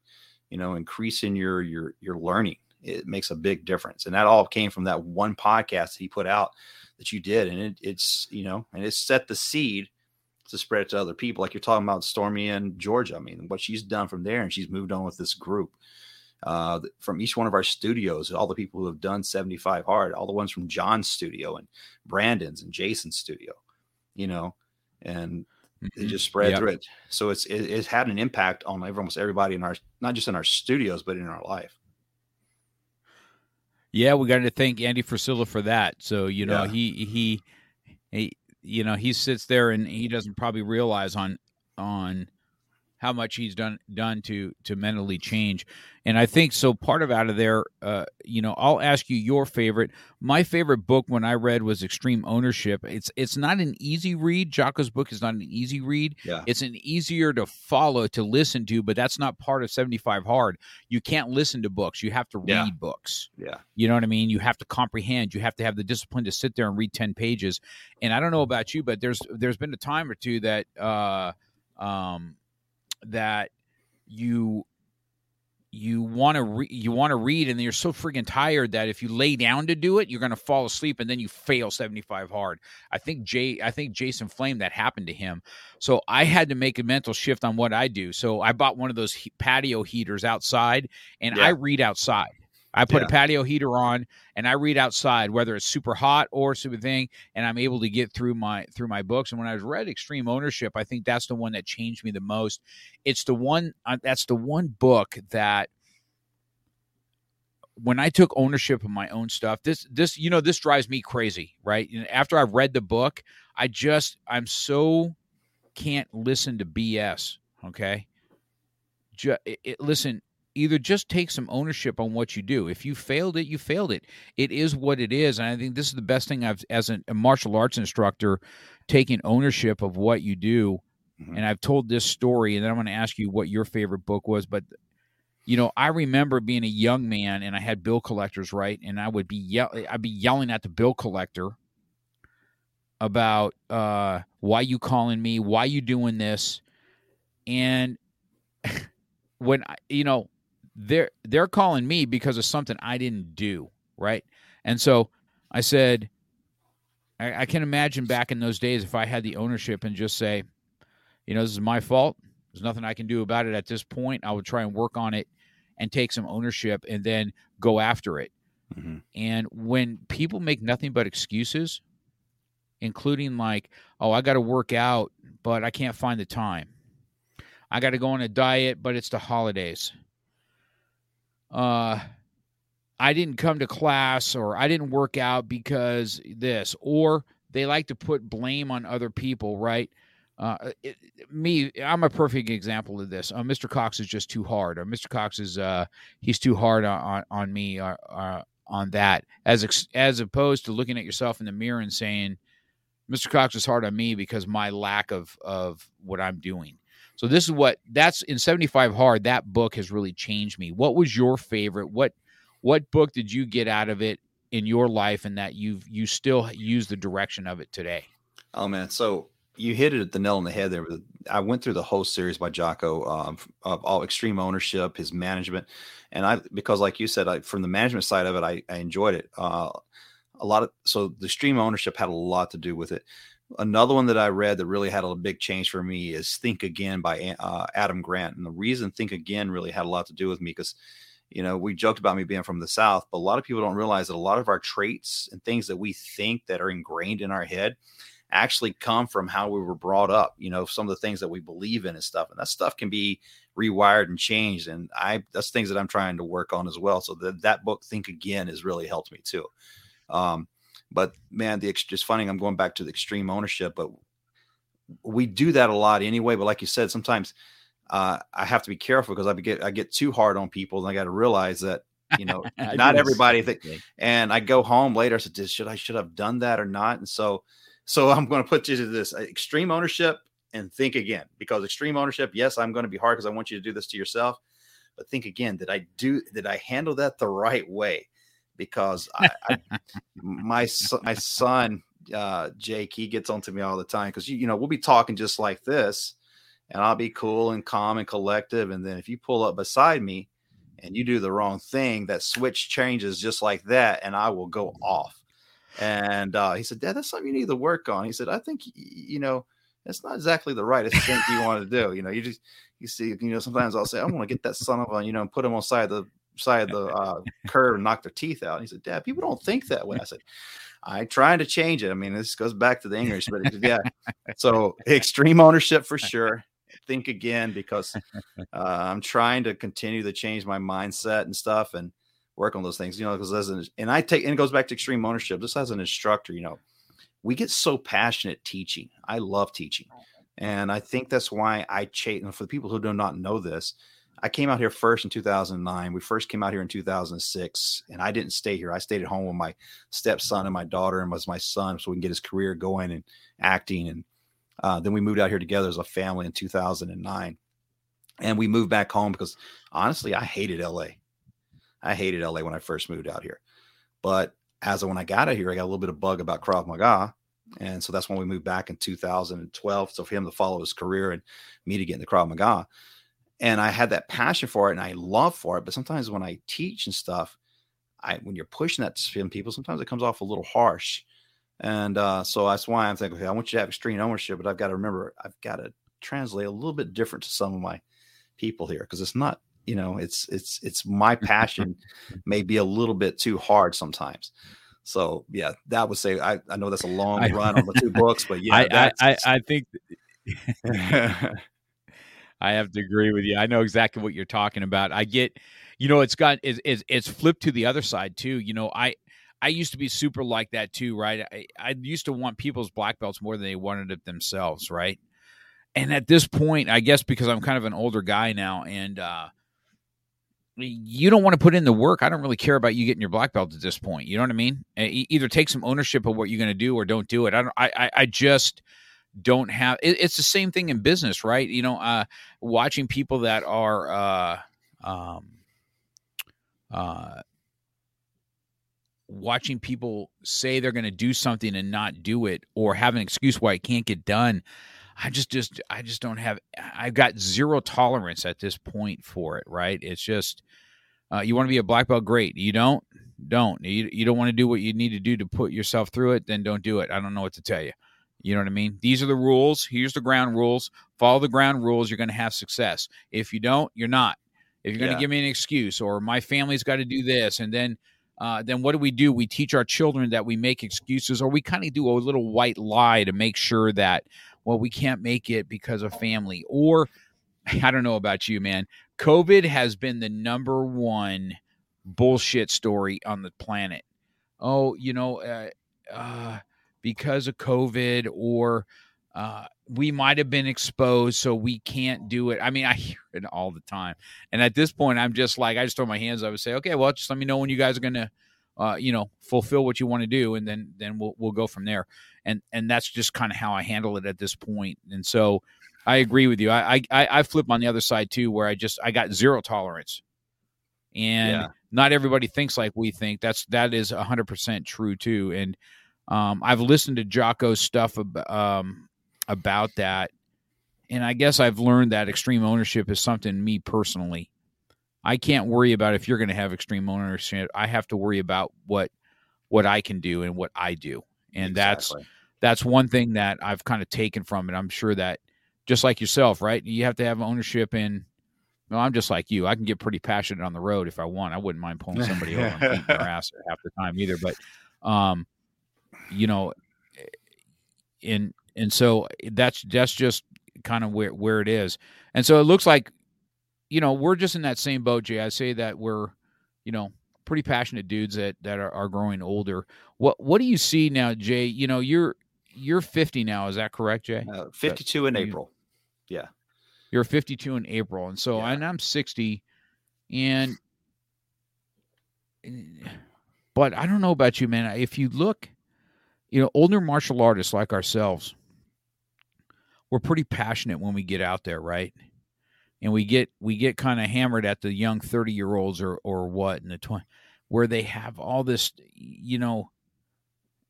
you know increasing your your your learning it makes a big difference and that all came from that one podcast that he put out that you did and it, it's you know and it set the seed to spread it to other people. Like you're talking about Stormy in Georgia. I mean, what she's done from there, and she's moved on with this group. Uh, from each one of our studios, all the people who have done 75 hard, all the ones from John's studio and Brandon's and Jason's studio, you know, and mm-hmm. it just spread yep. through it. So it's it, it's had an impact on almost everybody in our not just in our studios but in our life. Yeah, we got to thank Andy Frisella for that. So you know yeah. he he he you know he sits there and he doesn't probably realize on on how much he's done done to to mentally change. And i think so part of out of there uh, you know i'll ask you your favorite. My favorite book when i read was extreme ownership. It's it's not an easy read. Jocko's book is not an easy read. Yeah. it's an easier to follow to listen to but that's not part of 75 hard. You can't listen to books. You have to read yeah. books. Yeah. You know what i mean? You have to comprehend. You have to have the discipline to sit there and read 10 pages. And i don't know about you but there's there's been a time or two that uh um that you you want to re- you want to read and you're so freaking tired that if you lay down to do it you're going to fall asleep and then you fail 75 hard. I think jay i think jason flame that happened to him. So i had to make a mental shift on what i do. So i bought one of those he- patio heaters outside and yeah. i read outside I put yeah. a patio heater on and I read outside, whether it's super hot or super thing, and I'm able to get through my through my books. And when I read Extreme Ownership, I think that's the one that changed me the most. It's the one uh, that's the one book that when I took ownership of my own stuff, this this you know this drives me crazy, right? After I've read the book, I just I'm so can't listen to BS. Okay, just, it, it, listen either just take some ownership on what you do. If you failed it, you failed it. It is what it is. And I think this is the best thing I've, as a martial arts instructor, taking ownership of what you do. Mm-hmm. And I've told this story, and then I'm going to ask you what your favorite book was. But, you know, I remember being a young man and I had bill collectors, right? And I would be yell- I'd be yelling at the bill collector about uh, why you calling me, why you doing this, and when I, you know they're they're calling me because of something I didn't do, right? And so I said, I, I, can imagine back in those days if I had the ownership and just say, you know, this is my fault. There's nothing I can do about it at this point. I would try and work on it and take some ownership and then go after it. Mm-hmm. And when people make nothing but excuses, including like, oh, I got to work out, but I can't find the time. I got to go on a diet, but it's the holidays uh, I didn't come to class or I didn't work out because this, or they like to put blame on other people, right? Uh, it, me, I'm a perfect example of this. Uh, Mr. Cox is just too hard, or Mr. Cox is uh, he's too hard on on me uh, uh, on that, as ex- as opposed to looking at yourself in the mirror and saying, Mr. Cox is hard on me because my lack of of what I'm doing. So this is what that's in 75 hard that book has really changed me. What was your favorite? What what book did you get out of it in your life and that you've you still use the direction of it today? Oh man, so you hit it at the nail on the head there. I went through the whole series by Jocko um, of all extreme ownership, his management, and I because like you said, I, from the management side of it, I, I enjoyed it. Uh, a lot of so the stream ownership had a lot to do with it. Another one that I read that really had a big change for me is Think Again by uh, Adam Grant, and the reason Think Again really had a lot to do with me because you know we joked about me being from the South, but a lot of people don't realize that a lot of our traits and things that we think that are ingrained in our head actually come from how we were brought up, you know, some of the things that we believe in and stuff. And that stuff can be rewired and changed. And I, that's things that I'm trying to work on as well. So that, that book, Think Again, has really helped me too. Um, but man, the just funny, I'm going back to the extreme ownership, but we do that a lot anyway. But like you said, sometimes uh, I have to be careful because I get I get too hard on people, and I got to realize that you know not everybody think. And I go home later, I said, should I should have done that or not? And so so I'm going to put you to this uh, extreme ownership and think again because extreme ownership, yes, I'm going to be hard because I want you to do this to yourself. But think again, did I do, did I handle that the right way? Because I, I my, my son, uh, Jake, he gets on to me all the time because, you, you know, we'll be talking just like this and I'll be cool and calm and collective. And then if you pull up beside me and you do the wrong thing, that switch changes just like that and I will go off and uh, he said, Dad, that's something you need to work on. He said, I think, you know, that's not exactly the right thing you want to do. You know, you just, you see, you know, sometimes I'll say, I want to get that son of a, you know, and put him on side of the side of the uh, curve and knock their teeth out. And he said, Dad, people don't think that way. I said, I trying to change it. I mean, this goes back to the English, but yeah. So extreme ownership for sure. Think again because uh, I'm trying to continue to change my mindset and stuff. And work on those things, you know, because as an, and I take, and it goes back to extreme ownership. Just as an instructor, you know, we get so passionate teaching. I love teaching. And I think that's why I chase, and for the people who do not know this, I came out here first in 2009. We first came out here in 2006, and I didn't stay here. I stayed at home with my stepson and my daughter, and was my son, so we can get his career going and acting. And uh, then we moved out here together as a family in 2009. And we moved back home because honestly, I hated LA. I hated LA when I first moved out here. But as of when I got out here, I got a little bit of bug about Krav Maga. And so that's when we moved back in 2012. So for him to follow his career and me to get into Krav Maga. And I had that passion for it and I love for it. But sometimes when I teach and stuff, I when you're pushing that to people, sometimes it comes off a little harsh. And uh, so that's why I'm thinking, okay, I want you to have extreme ownership, but I've got to remember, I've got to translate a little bit different to some of my people here because it's not you know it's it's it's my passion may be a little bit too hard sometimes so yeah that would say i, I know that's a long I, run on the two books but yeah i I, I think i have to agree with you i know exactly what you're talking about i get you know it's got it's, it's, it's flipped to the other side too you know i I used to be super like that too, right? I, I used to want people's black belts more than they wanted it themselves, right? And at this point, I guess because I'm kind of an older guy now, and uh, you don't want to put in the work. I don't really care about you getting your black belt at this point. You know what I mean? Either take some ownership of what you're going to do or don't do it. I don't. I I just don't have. It, it's the same thing in business, right? You know, uh, watching people that are. Uh, um, uh, watching people say they're going to do something and not do it or have an excuse why it can't get done I just just I just don't have I've got zero tolerance at this point for it, right? It's just uh, you want to be a black belt, great. You don't, don't. You, you don't want to do what you need to do to put yourself through it, then don't do it. I don't know what to tell you. You know what I mean? These are the rules. Here's the ground rules. Follow the ground rules. You're going to have success. If you don't, you're not. If you're going to yeah. give me an excuse or my family's got to do this, and then uh, then what do we do? We teach our children that we make excuses, or we kind of do a little white lie to make sure that well, we can't make it because of family. Or I don't know about you, man. COVID has been the number one bullshit story on the planet. Oh, you know, uh, uh, because of COVID, or uh, we might have been exposed, so we can't do it. I mean, I hear it all the time. And at this point, I'm just like, I just throw my hands up and say, okay, well, just let me know when you guys are going to uh, you know, fulfill what you want to do, and then then we'll we'll go from there. And and that's just kind of how I handle it at this point. And so I agree with you. I I I flip on the other side too, where I just I got zero tolerance. And not everybody thinks like we think. That's that is hundred percent true too. And um, I've listened to Jocko's stuff ab- um, about that, and I guess I've learned that extreme ownership is something me personally. I can't worry about if you're going to have extreme ownership. I have to worry about what what I can do and what I do, and exactly. that's that's one thing that I've kind of taken from it. I'm sure that just like yourself, right? You have to have ownership in well, I'm just like you. I can get pretty passionate on the road if I want. I wouldn't mind pulling somebody over and beating their ass half the time either. But, um, you know, and and so that's that's just kind of where where it is. And so it looks like, you know, we're just in that same boat, Jay. I say that we're, you know, pretty passionate dudes that that are, are growing older. What what do you see now, Jay? You know, you're you're 50 now. Is that correct, Jay? Uh, 52 in April. Yeah. You're 52 in April, and so yeah. and I'm 60, and but I don't know about you, man. If you look, you know, older martial artists like ourselves, we're pretty passionate when we get out there, right? And we get we get kind of hammered at the young 30 year olds or or what in the 20 where they have all this, you know,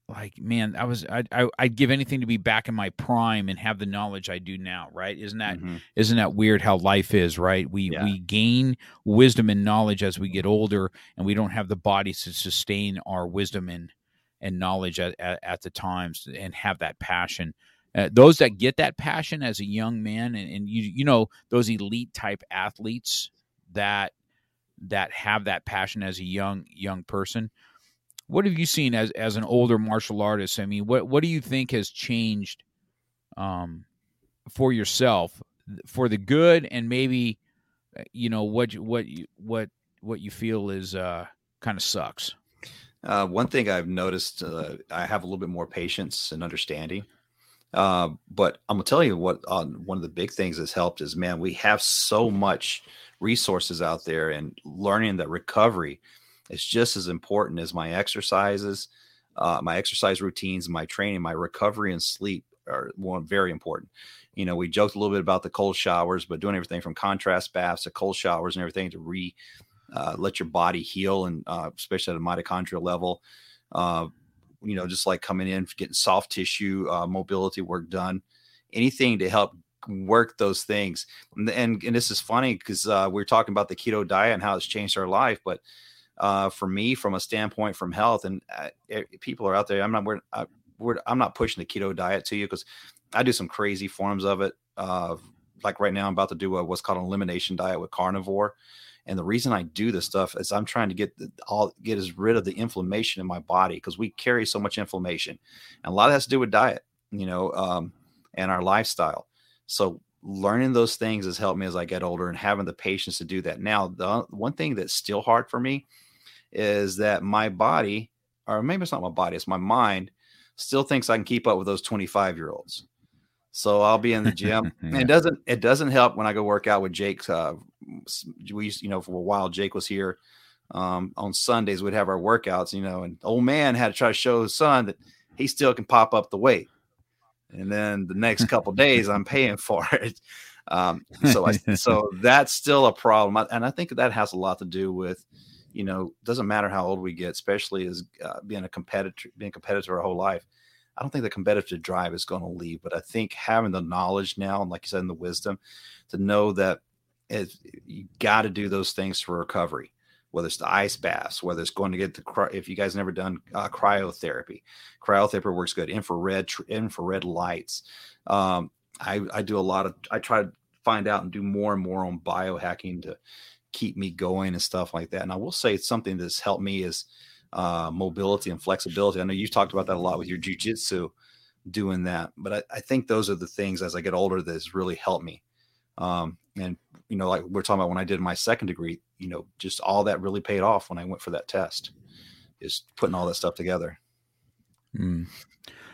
like man i was I'd, I'd give anything to be back in my prime and have the knowledge i do now right isn't that mm-hmm. not that weird how life is right we yeah. we gain wisdom and knowledge as we get older and we don't have the bodies to sustain our wisdom and and knowledge at, at, at the times and have that passion uh, those that get that passion as a young man and, and you you know those elite type athletes that that have that passion as a young young person what have you seen as as an older martial artist? I mean, what what do you think has changed um, for yourself for the good, and maybe uh, you know what what what what you feel is uh, kind of sucks. Uh, one thing I've noticed, uh, I have a little bit more patience and understanding. Uh, but I'm gonna tell you what uh, one of the big things that's helped is, man, we have so much resources out there, and learning that recovery is just as important as my exercises, uh, my exercise routines, my training, my recovery and sleep are one very important. You know, we joked a little bit about the cold showers, but doing everything from contrast baths to cold showers and everything to re uh, let your body heal, and uh, especially at a mitochondrial level. Uh, you know, just like coming in, getting soft tissue uh, mobility work done, anything to help work those things. And and, and this is funny because uh, we are talking about the keto diet and how it's changed our life, but uh, for me from a standpoint from health and uh, people are out there i'm not we're, uh, we're, i'm not pushing the keto diet to you because i do some crazy forms of it uh, like right now i'm about to do a, what's called an elimination diet with carnivore and the reason i do this stuff is i'm trying to get the, all get as rid of the inflammation in my body because we carry so much inflammation and a lot of that has to do with diet you know um, and our lifestyle so learning those things has helped me as I get older and having the patience to do that. Now, the one thing that's still hard for me is that my body, or maybe it's not my body, it's my mind, still thinks I can keep up with those 25 year olds. So I'll be in the gym. yeah. It doesn't it doesn't help when I go work out with Jake. Uh, we used, you know, for a while Jake was here. Um, on Sundays we'd have our workouts, you know, and old man had to try to show his son that he still can pop up the weight. And then the next couple days I'm paying for it. Um, so I, so that's still a problem, and I think that has a lot to do with you know, doesn't matter how old we get, especially as uh, being a competitor, being a competitor our whole life. I don't think the competitive drive is going to leave, but I think having the knowledge now, and like you said, and the wisdom to know that it, you got to do those things for recovery, whether it's the ice baths, whether it's going to get the, if you guys never done uh, cryotherapy, cryotherapy works good, infrared, tr- infrared lights. Um, I, I do a lot of, I try to find out and do more and more on biohacking to keep me going and stuff like that. And I will say it's something that's helped me is uh, mobility and flexibility. I know you've talked about that a lot with your jujitsu doing that, but I, I, think those are the things as I get older that has really helped me. Um, and you know, like we're talking about when I did my second degree, you know, just all that really paid off when I went for that test, is putting all that stuff together. Mm.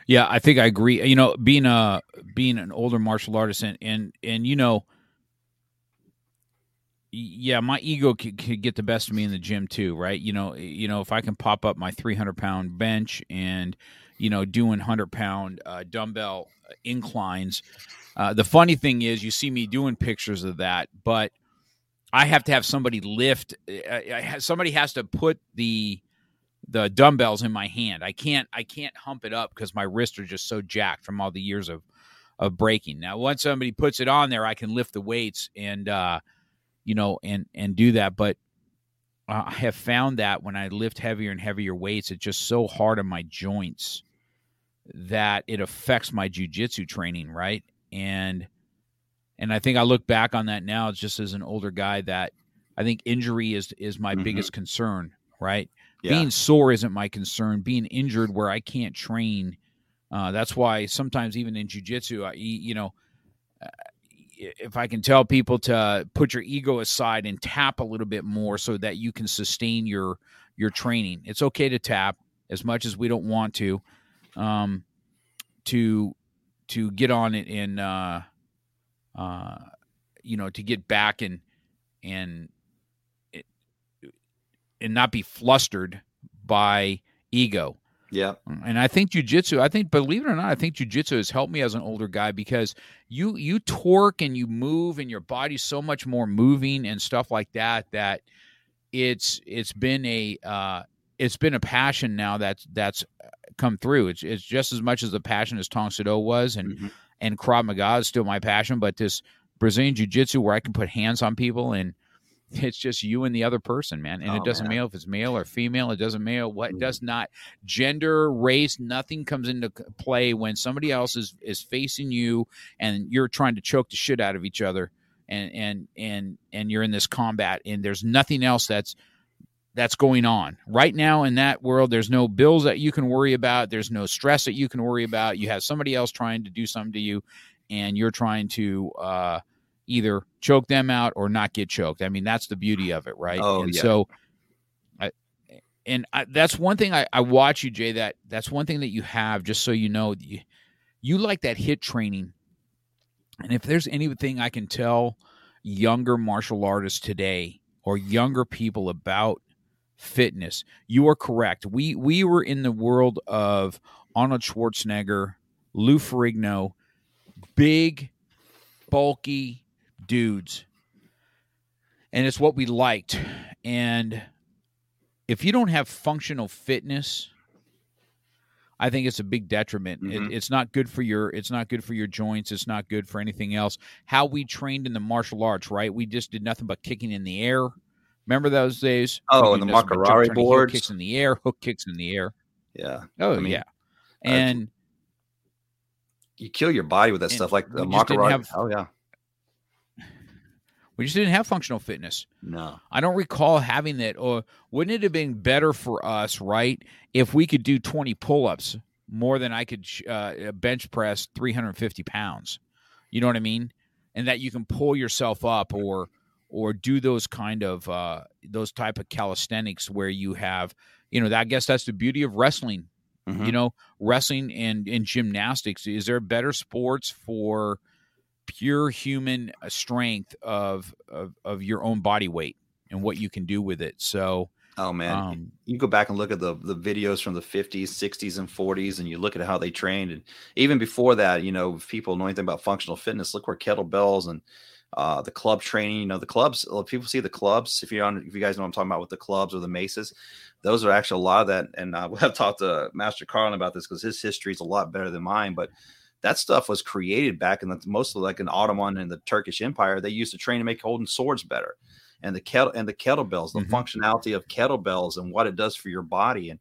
Yeah, I think I agree. You know, being a being an older martial artist and and and you know, yeah, my ego could, could, get the best of me in the gym too, right? You know, you know, if I can pop up my 300 pound bench and you know doing 100 pound uh, dumbbell inclines. Uh, the funny thing is, you see me doing pictures of that, but I have to have somebody lift. Uh, somebody has to put the the dumbbells in my hand. I can't I can't hump it up because my wrists are just so jacked from all the years of of breaking. Now, once somebody puts it on there, I can lift the weights and uh, you know and and do that. But uh, I have found that when I lift heavier and heavier weights, it's just so hard on my joints that it affects my jujitsu training, right? And and I think I look back on that now just as an older guy that I think injury is is my mm-hmm. biggest concern, right? Yeah. Being sore isn't my concern. Being injured where I can't train, uh, that's why sometimes even in jujitsu, I you know, uh, if I can tell people to put your ego aside and tap a little bit more so that you can sustain your your training. It's okay to tap as much as we don't want to, um, to to get on it and uh, uh, you know to get back and and and not be flustered by ego. Yeah. And I think jujitsu, I think, believe it or not, I think jujitsu has helped me as an older guy because you you torque and you move and your body's so much more moving and stuff like that that it's it's been a uh, it's been a passion now that's that's come through. It's it's just as much as a passion as Tang Soo Do was and mm-hmm. and Krav Maga is still my passion, but this Brazilian Jiu Jitsu where I can put hands on people and it's just you and the other person, man. And oh, it doesn't matter if it's male or female. It doesn't matter what mm-hmm. does not gender, race, nothing comes into play when somebody else is is facing you and you're trying to choke the shit out of each other and and and and you're in this combat and there's nothing else that's that's going on right now in that world there's no bills that you can worry about there's no stress that you can worry about you have somebody else trying to do something to you and you're trying to uh either choke them out or not get choked. I mean, that's the beauty of it, right? Oh, and yeah. so I and I, that's one thing I, I watch you, Jay. That that's one thing that you have, just so you know, you, you like that hit training. And if there's anything I can tell younger martial artists today or younger people about fitness, you are correct. We we were in the world of Arnold Schwarzenegger, Lou Ferrigno, big, bulky, dudes. And it's what we liked. And if you don't have functional fitness, I think it's a big detriment. Mm-hmm. It, it's not good for your it's not good for your joints. It's not good for anything else. How we trained in the martial arts, right? We just did nothing but kicking in the air. Remember those days? Oh, and the makiwara boards, kicks in the air, hook kicks in the air. Yeah. Oh I mean, yeah. And you kill your body with that stuff, like the makiwara. Have, oh yeah. We just didn't have functional fitness. No. I don't recall having that. Or wouldn't it have been better for us, right, if we could do 20 pull ups more than I could uh, bench press 350 pounds? You know what I mean? And that you can pull yourself up or or do those kind of uh, those type of calisthenics where you have you know i guess that's the beauty of wrestling mm-hmm. you know wrestling and and gymnastics is there better sports for pure human uh, strength of, of of your own body weight and what you can do with it. So, oh man, um, you go back and look at the the videos from the 50s, 60s, and 40s, and you look at how they trained, and even before that, you know, people know anything about functional fitness. Look where kettlebells and uh, the club training. You know, the clubs. People see the clubs. If you on, if you guys know what I'm talking about with the clubs or the maces, those are actually a lot of that. And uh, we have talked to Master Carlin about this because his history is a lot better than mine, but that stuff was created back in the mostly like an Ottoman and the Turkish Empire. They used to train to make holding swords better, and the kettle and the kettlebells, the mm-hmm. functionality of kettlebells and what it does for your body. And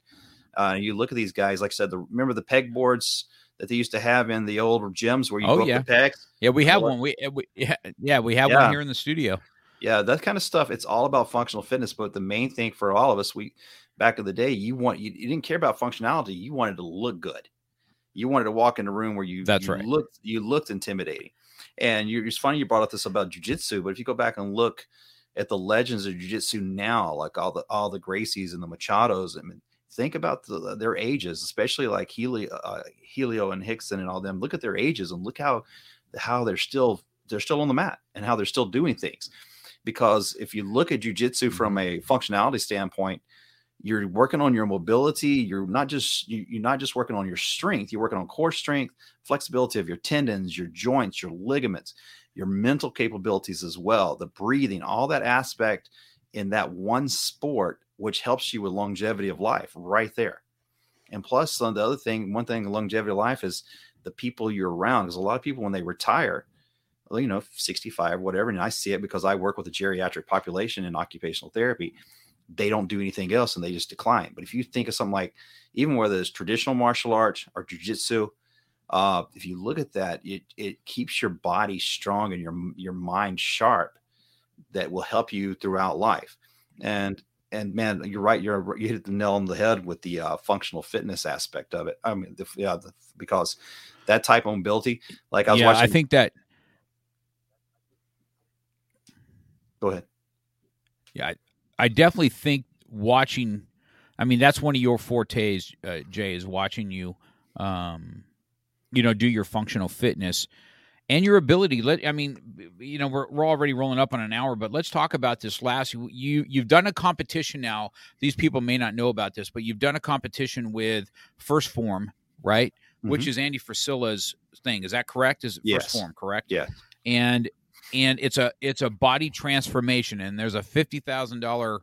uh, you look at these guys, like I said, the, remember the peg boards that they used to have in the old gyms where you oh, yeah. the pegs. Yeah, we have one. We, eh, we yeah, yeah, we have yeah. one here in the studio. Yeah, that kind of stuff. It's all about functional fitness, but the main thing for all of us, we back in the day, you want you, you didn't care about functionality. You wanted to look good you wanted to walk in a room where you that's you right looked you looked intimidating and you, it's funny you brought up this about jujitsu but if you go back and look at the legends of jujitsu now like all the all the gracies and the machados I mean, think about the, their ages especially like helio uh, helio and Rickson and all them look at their ages and look how how they're still they're still on the mat and how they're still doing things because if you look at jujitsu from mm-hmm. a functionality standpoint you're working on your mobility you're not just you, you're not just working on your strength you're working on core strength flexibility of your tendons your joints your ligaments your mental capabilities as well, the breathing, all that aspect in that one sport, which helps you with longevity of life right there. And plus, the other thing, one thing, longevity of life is the people you're around. Because a lot of people, when they retire, well, you know, 65, whatever, and I see it because I work with a geriatric population in occupational therapy. They don't do anything else and they just decline. But if you think of something like, even whether it's traditional martial arts or jujitsu, uh, if you look at that, it it keeps your body strong and your your mind sharp. That will help you throughout life. And and man, you're right. You're you hit the nail on the head with the uh, functional fitness aspect of it. I mean, the, yeah, the, because that type of mobility, like I was yeah, watching. I think that. Go ahead. Yeah, I, I definitely think watching. I mean, that's one of your fortes, uh, Jay, is watching you. Um, you know, do your functional fitness and your ability. Let I mean, you know, we're we're already rolling up on an hour, but let's talk about this last. You you've done a competition now. These people may not know about this, but you've done a competition with 1st Form, right? Mm-hmm. Which is Andy Frisella's thing. Is that correct? Is yes. 1st Form correct? Yeah. And and it's a it's a body transformation, and there's a fifty thousand dollar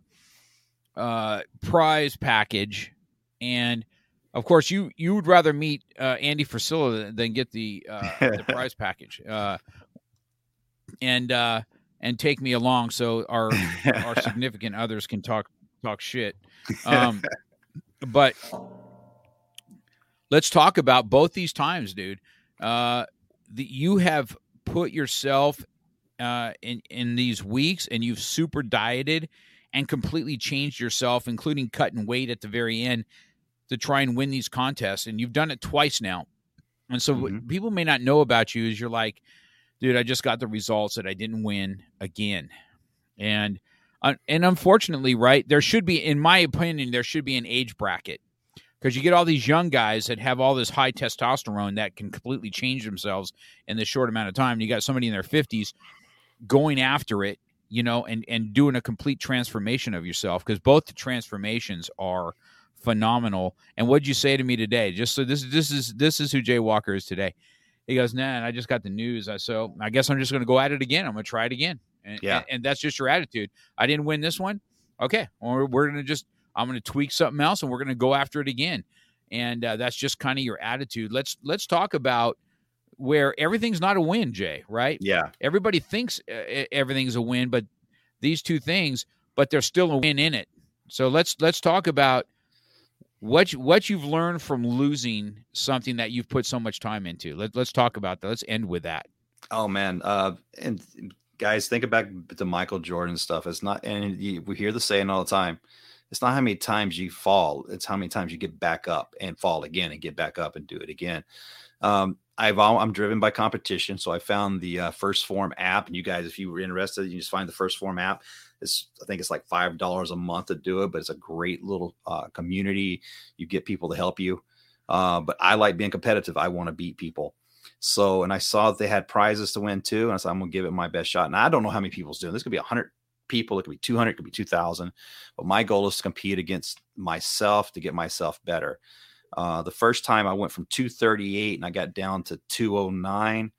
uh prize package, and of course, you you would rather meet uh, Andy Frisella than get the uh, the prize package, uh, and uh, and take me along so our our significant others can talk talk shit. Um, but let's talk about both these times, dude. Uh, the, you have put yourself uh, in in these weeks, and you've super dieted and completely changed yourself, including cutting weight at the very end to try and win these contests, and you've done it twice now. And so, mm-hmm. what people may not know about you is you're like, dude, I just got the results that I didn't win again, and uh, and unfortunately, right there should be, in my opinion, there should be an age bracket because you get all these young guys that have all this high testosterone that can completely change themselves in this short amount of time. You got somebody in their fifties going after it, you know, and and doing a complete transformation of yourself because both the transformations are phenomenal. And what'd you say to me today? Just so this this is this is who Jay Walker is today. He goes, nah, I just got the news. I so I guess I'm just gonna go at it again. I'm gonna try it again. And, yeah. And, and that's just your attitude. I didn't win this one. Okay. Or we're gonna just I'm gonna tweak something else and we're gonna go after it again. And uh, that's just kind of your attitude. Let's let's talk about where everything's not a win, Jay. Right? Yeah. Everybody thinks uh, everything's a win, but these two things, but there's still a win in it. So let's let's talk about what you, what you've learned from losing something that you've put so much time into. Let, let's talk about that. Let's end with that. Oh man, uh, and guys, think back to Michael Jordan stuff. It's not, and you, we hear the saying all the time. It's not how many times you fall; it's how many times you get back up and fall again and get back up and do it again. Um, I've I'm driven by competition, so I found the uh, 1st Form app. And you guys, if you were interested, you just find the 1st Form app. It's I think it's like five dollars a month to do it, but it's a great little uh, community. You get people to help you. Uh, but I like being competitive. I want to beat people. So, and I saw that they had prizes to win too, and I said I'm gonna give it my best shot. And I don't know how many people's doing this. Could be hundred people. It could be 200. It could be 2,000. But my goal is to compete against myself to get myself better. Uh, the first time I went from 238 and I got down to 209.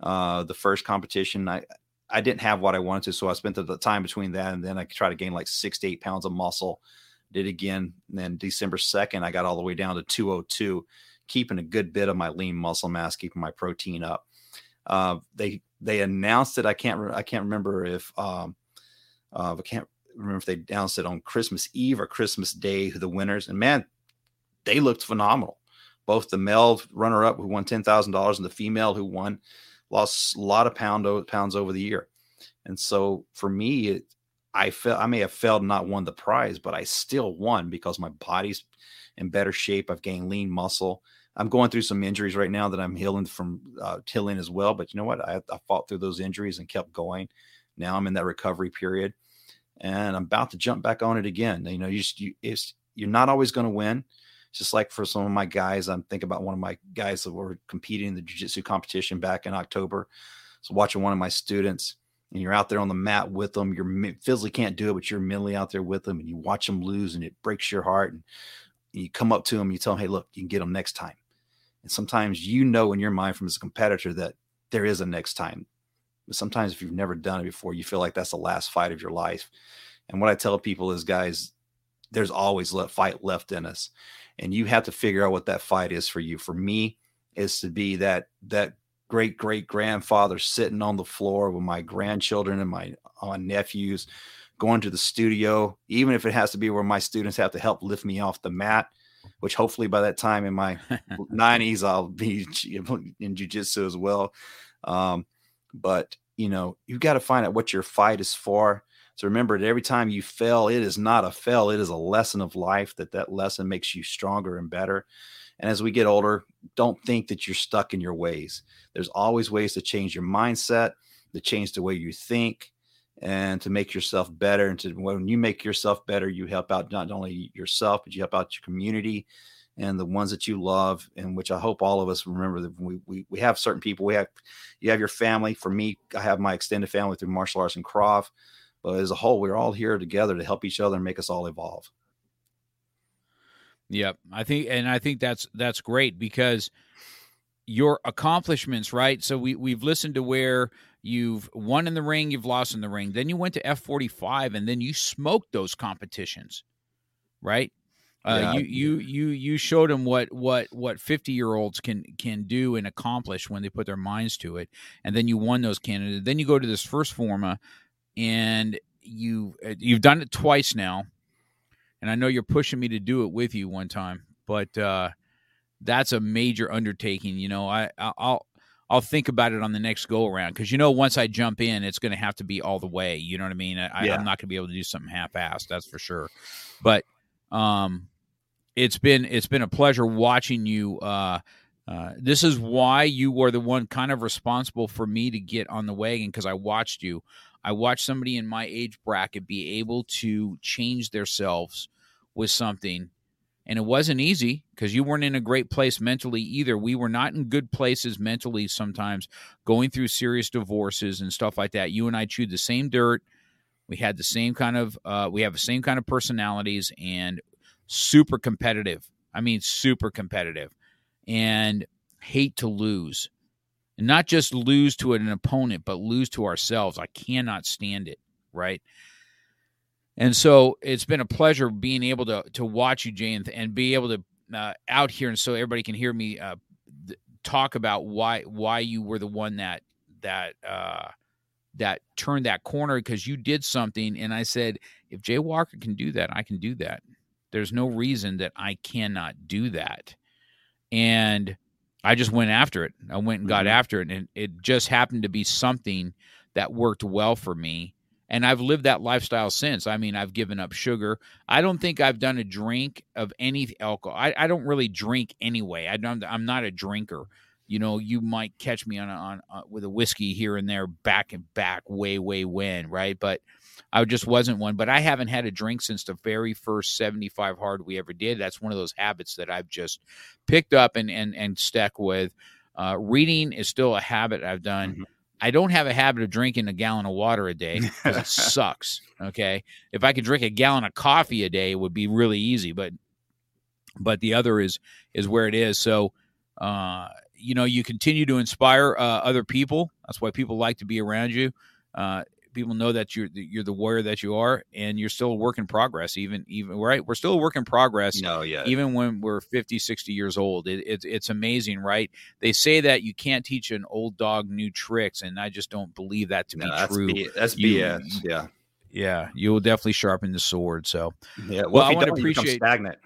Uh, the first competition, I I didn't have what I wanted to, so I spent the time between that and then I tried to gain like six to eight pounds of muscle. Did again. And then December 2nd, I got all the way down to 202, keeping a good bit of my lean muscle mass, keeping my protein up. Uh, they they announced it. I can't re- I can't remember if um, uh, I can't remember if they announced it on Christmas Eve or Christmas Day who the winners. And man, they looked phenomenal. Both the male runner up who won ten thousand dollars and the female who won lost a lot of pound pounds over the year. And so for me, it, I felt I may have failed and not won the prize, but I still won because my body's in better shape. I've gained lean muscle. I'm going through some injuries right now that I'm healing from uh, healing as well. But you know what? I, I fought through those injuries and kept going. Now I'm in that recovery period, and I'm about to jump back on it again. You know, you just you, it's you're not always going to win just like for some of my guys, I'm thinking about one of my guys that were competing in the jiu-jitsu competition back in October. So watching one of my students and you're out there on the mat with them, you're physically can't do it, but you're mentally out there with them and you watch them lose and it breaks your heart. And you come up to them, you tell them, Hey, look, you can get them next time. And sometimes you know in your mind from as a competitor that there is a next time. But sometimes if you've never done it before, you feel like that's the last fight of your life. And what I tell people is, guys, there's always a fight left in us, and you have to figure out what that fight is for you. For me, is to be that that great great grandfather sitting on the floor with my grandchildren and my uh, nephews going to the studio, even if it has to be where my students have to help lift me off the mat, which hopefully by that time in my 90s, I'll be in jujitsu as well. Um, but you know, you've got to find out what your fight is for. So remember that every time you fail, it is not a fail; it is a lesson of life. That that lesson makes you stronger and better. And as we get older, don't think that you're stuck in your ways. There's always ways to change your mindset, to change the way you think, and to make yourself better. And to when you make yourself better, you help out not only yourself, but you help out your community and the ones that you love. And which I hope all of us remember that we we, we have certain people. We have you have your family. For me, I have my extended family through martial arts and Krav. But as a whole, we're all here together to help each other and make us all evolve. Yep, I think, and I think that's that's great because your accomplishments, right? So we we've listened to where you've won in the ring, you've lost in the ring, then you went to F forty five, and then you smoked those competitions, right? Uh, yeah. You you you you showed them what what what fifty year olds can can do and accomplish when they put their minds to it, and then you won those candidates. Then you go to this first forma, and you uh, you've done it twice now and I know you're pushing me to do it with you one time, but uh, that's a major undertaking. You know, I I'll I'll think about it on the next go around because you know once I jump in, it's going to have to be all the way. You know what I mean? I, am not going to be able to do something half-assed. That's for sure. But um, it's been it's been a pleasure watching you. Uh, uh, this is why you were the one kind of responsible for me to get on the wagon because I watched you. I watched somebody in my age bracket be able to change themselves with something. And it wasn't easy because you weren't in a great place mentally either. We were not in good places mentally sometimes, going through serious divorces and stuff like that. You and I chewed the same dirt. We had the same kind of, uh, we have the same kind of personalities and super competitive. I mean, super competitive and hate to lose and not just lose to an opponent, but lose to ourselves. I cannot stand it, right? And so it's been a pleasure being able to to watch you, Jay, and, and be able to uh, out here, and so everybody can hear me uh, th- talk about why why you were the one that that uh, that turned that corner because you did something, and I said, if Jay Walker can do that, I can do that. There's no reason that I cannot do that, and I just went after it. I went and got mm-hmm. after it, and it just happened to be something that worked well for me. And I've lived that lifestyle since. I mean, I've given up sugar. I don't think I've done a drink of any alcohol. I, I don't really drink anyway. I don't. I'm not a drinker. You know, you might catch me on, on, on with a whiskey here and there, back and back, way, way when, right? But I just wasn't one. But I haven't had a drink since the very first 75 hard we ever did. That's one of those habits that I've just picked up and and and stuck with. Uh, reading is still a habit I've done. Mm-hmm. I don't have a habit of drinking a gallon of water a day because it sucks. Okay, if I could drink a gallon of coffee a day, it would be really easy. But but the other is is where it is. So uh, you know, you continue to inspire uh, other people. That's why people like to be around you. Uh, people know that you're you're the warrior that you are, and you're still a work in progress. Even even right, we're still a work in progress. No, yeah. Even when we're 50, 60 years old, it, it, it's amazing, right? They say that you can't teach an old dog new tricks, and I just don't believe that to no, be that's true. B- that's you, BS. Yeah. Yeah, you will definitely sharpen the sword. So, yeah. Well, well I want to appreciate stagnant.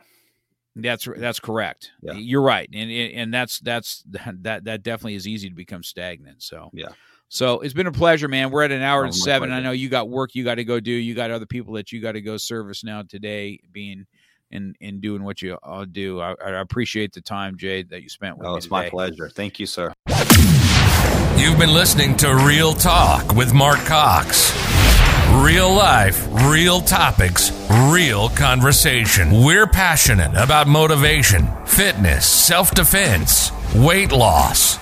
That's that's correct. Yeah. You're right, and and that's that's that that definitely is easy to become stagnant. So yeah. So it's been a pleasure, man. We're at an hour oh, and seven. Pleasure. I know you got work you got to go do. You got other people that you got to go service now today, being in in doing what you all do. I, I appreciate the time, Jade, that you spent with oh, me. It's today. my pleasure. Thank you, sir. You've been listening to Real Talk with Mark Cox. Real life, real topics, real conversation. We're passionate about motivation, fitness, self defense, weight loss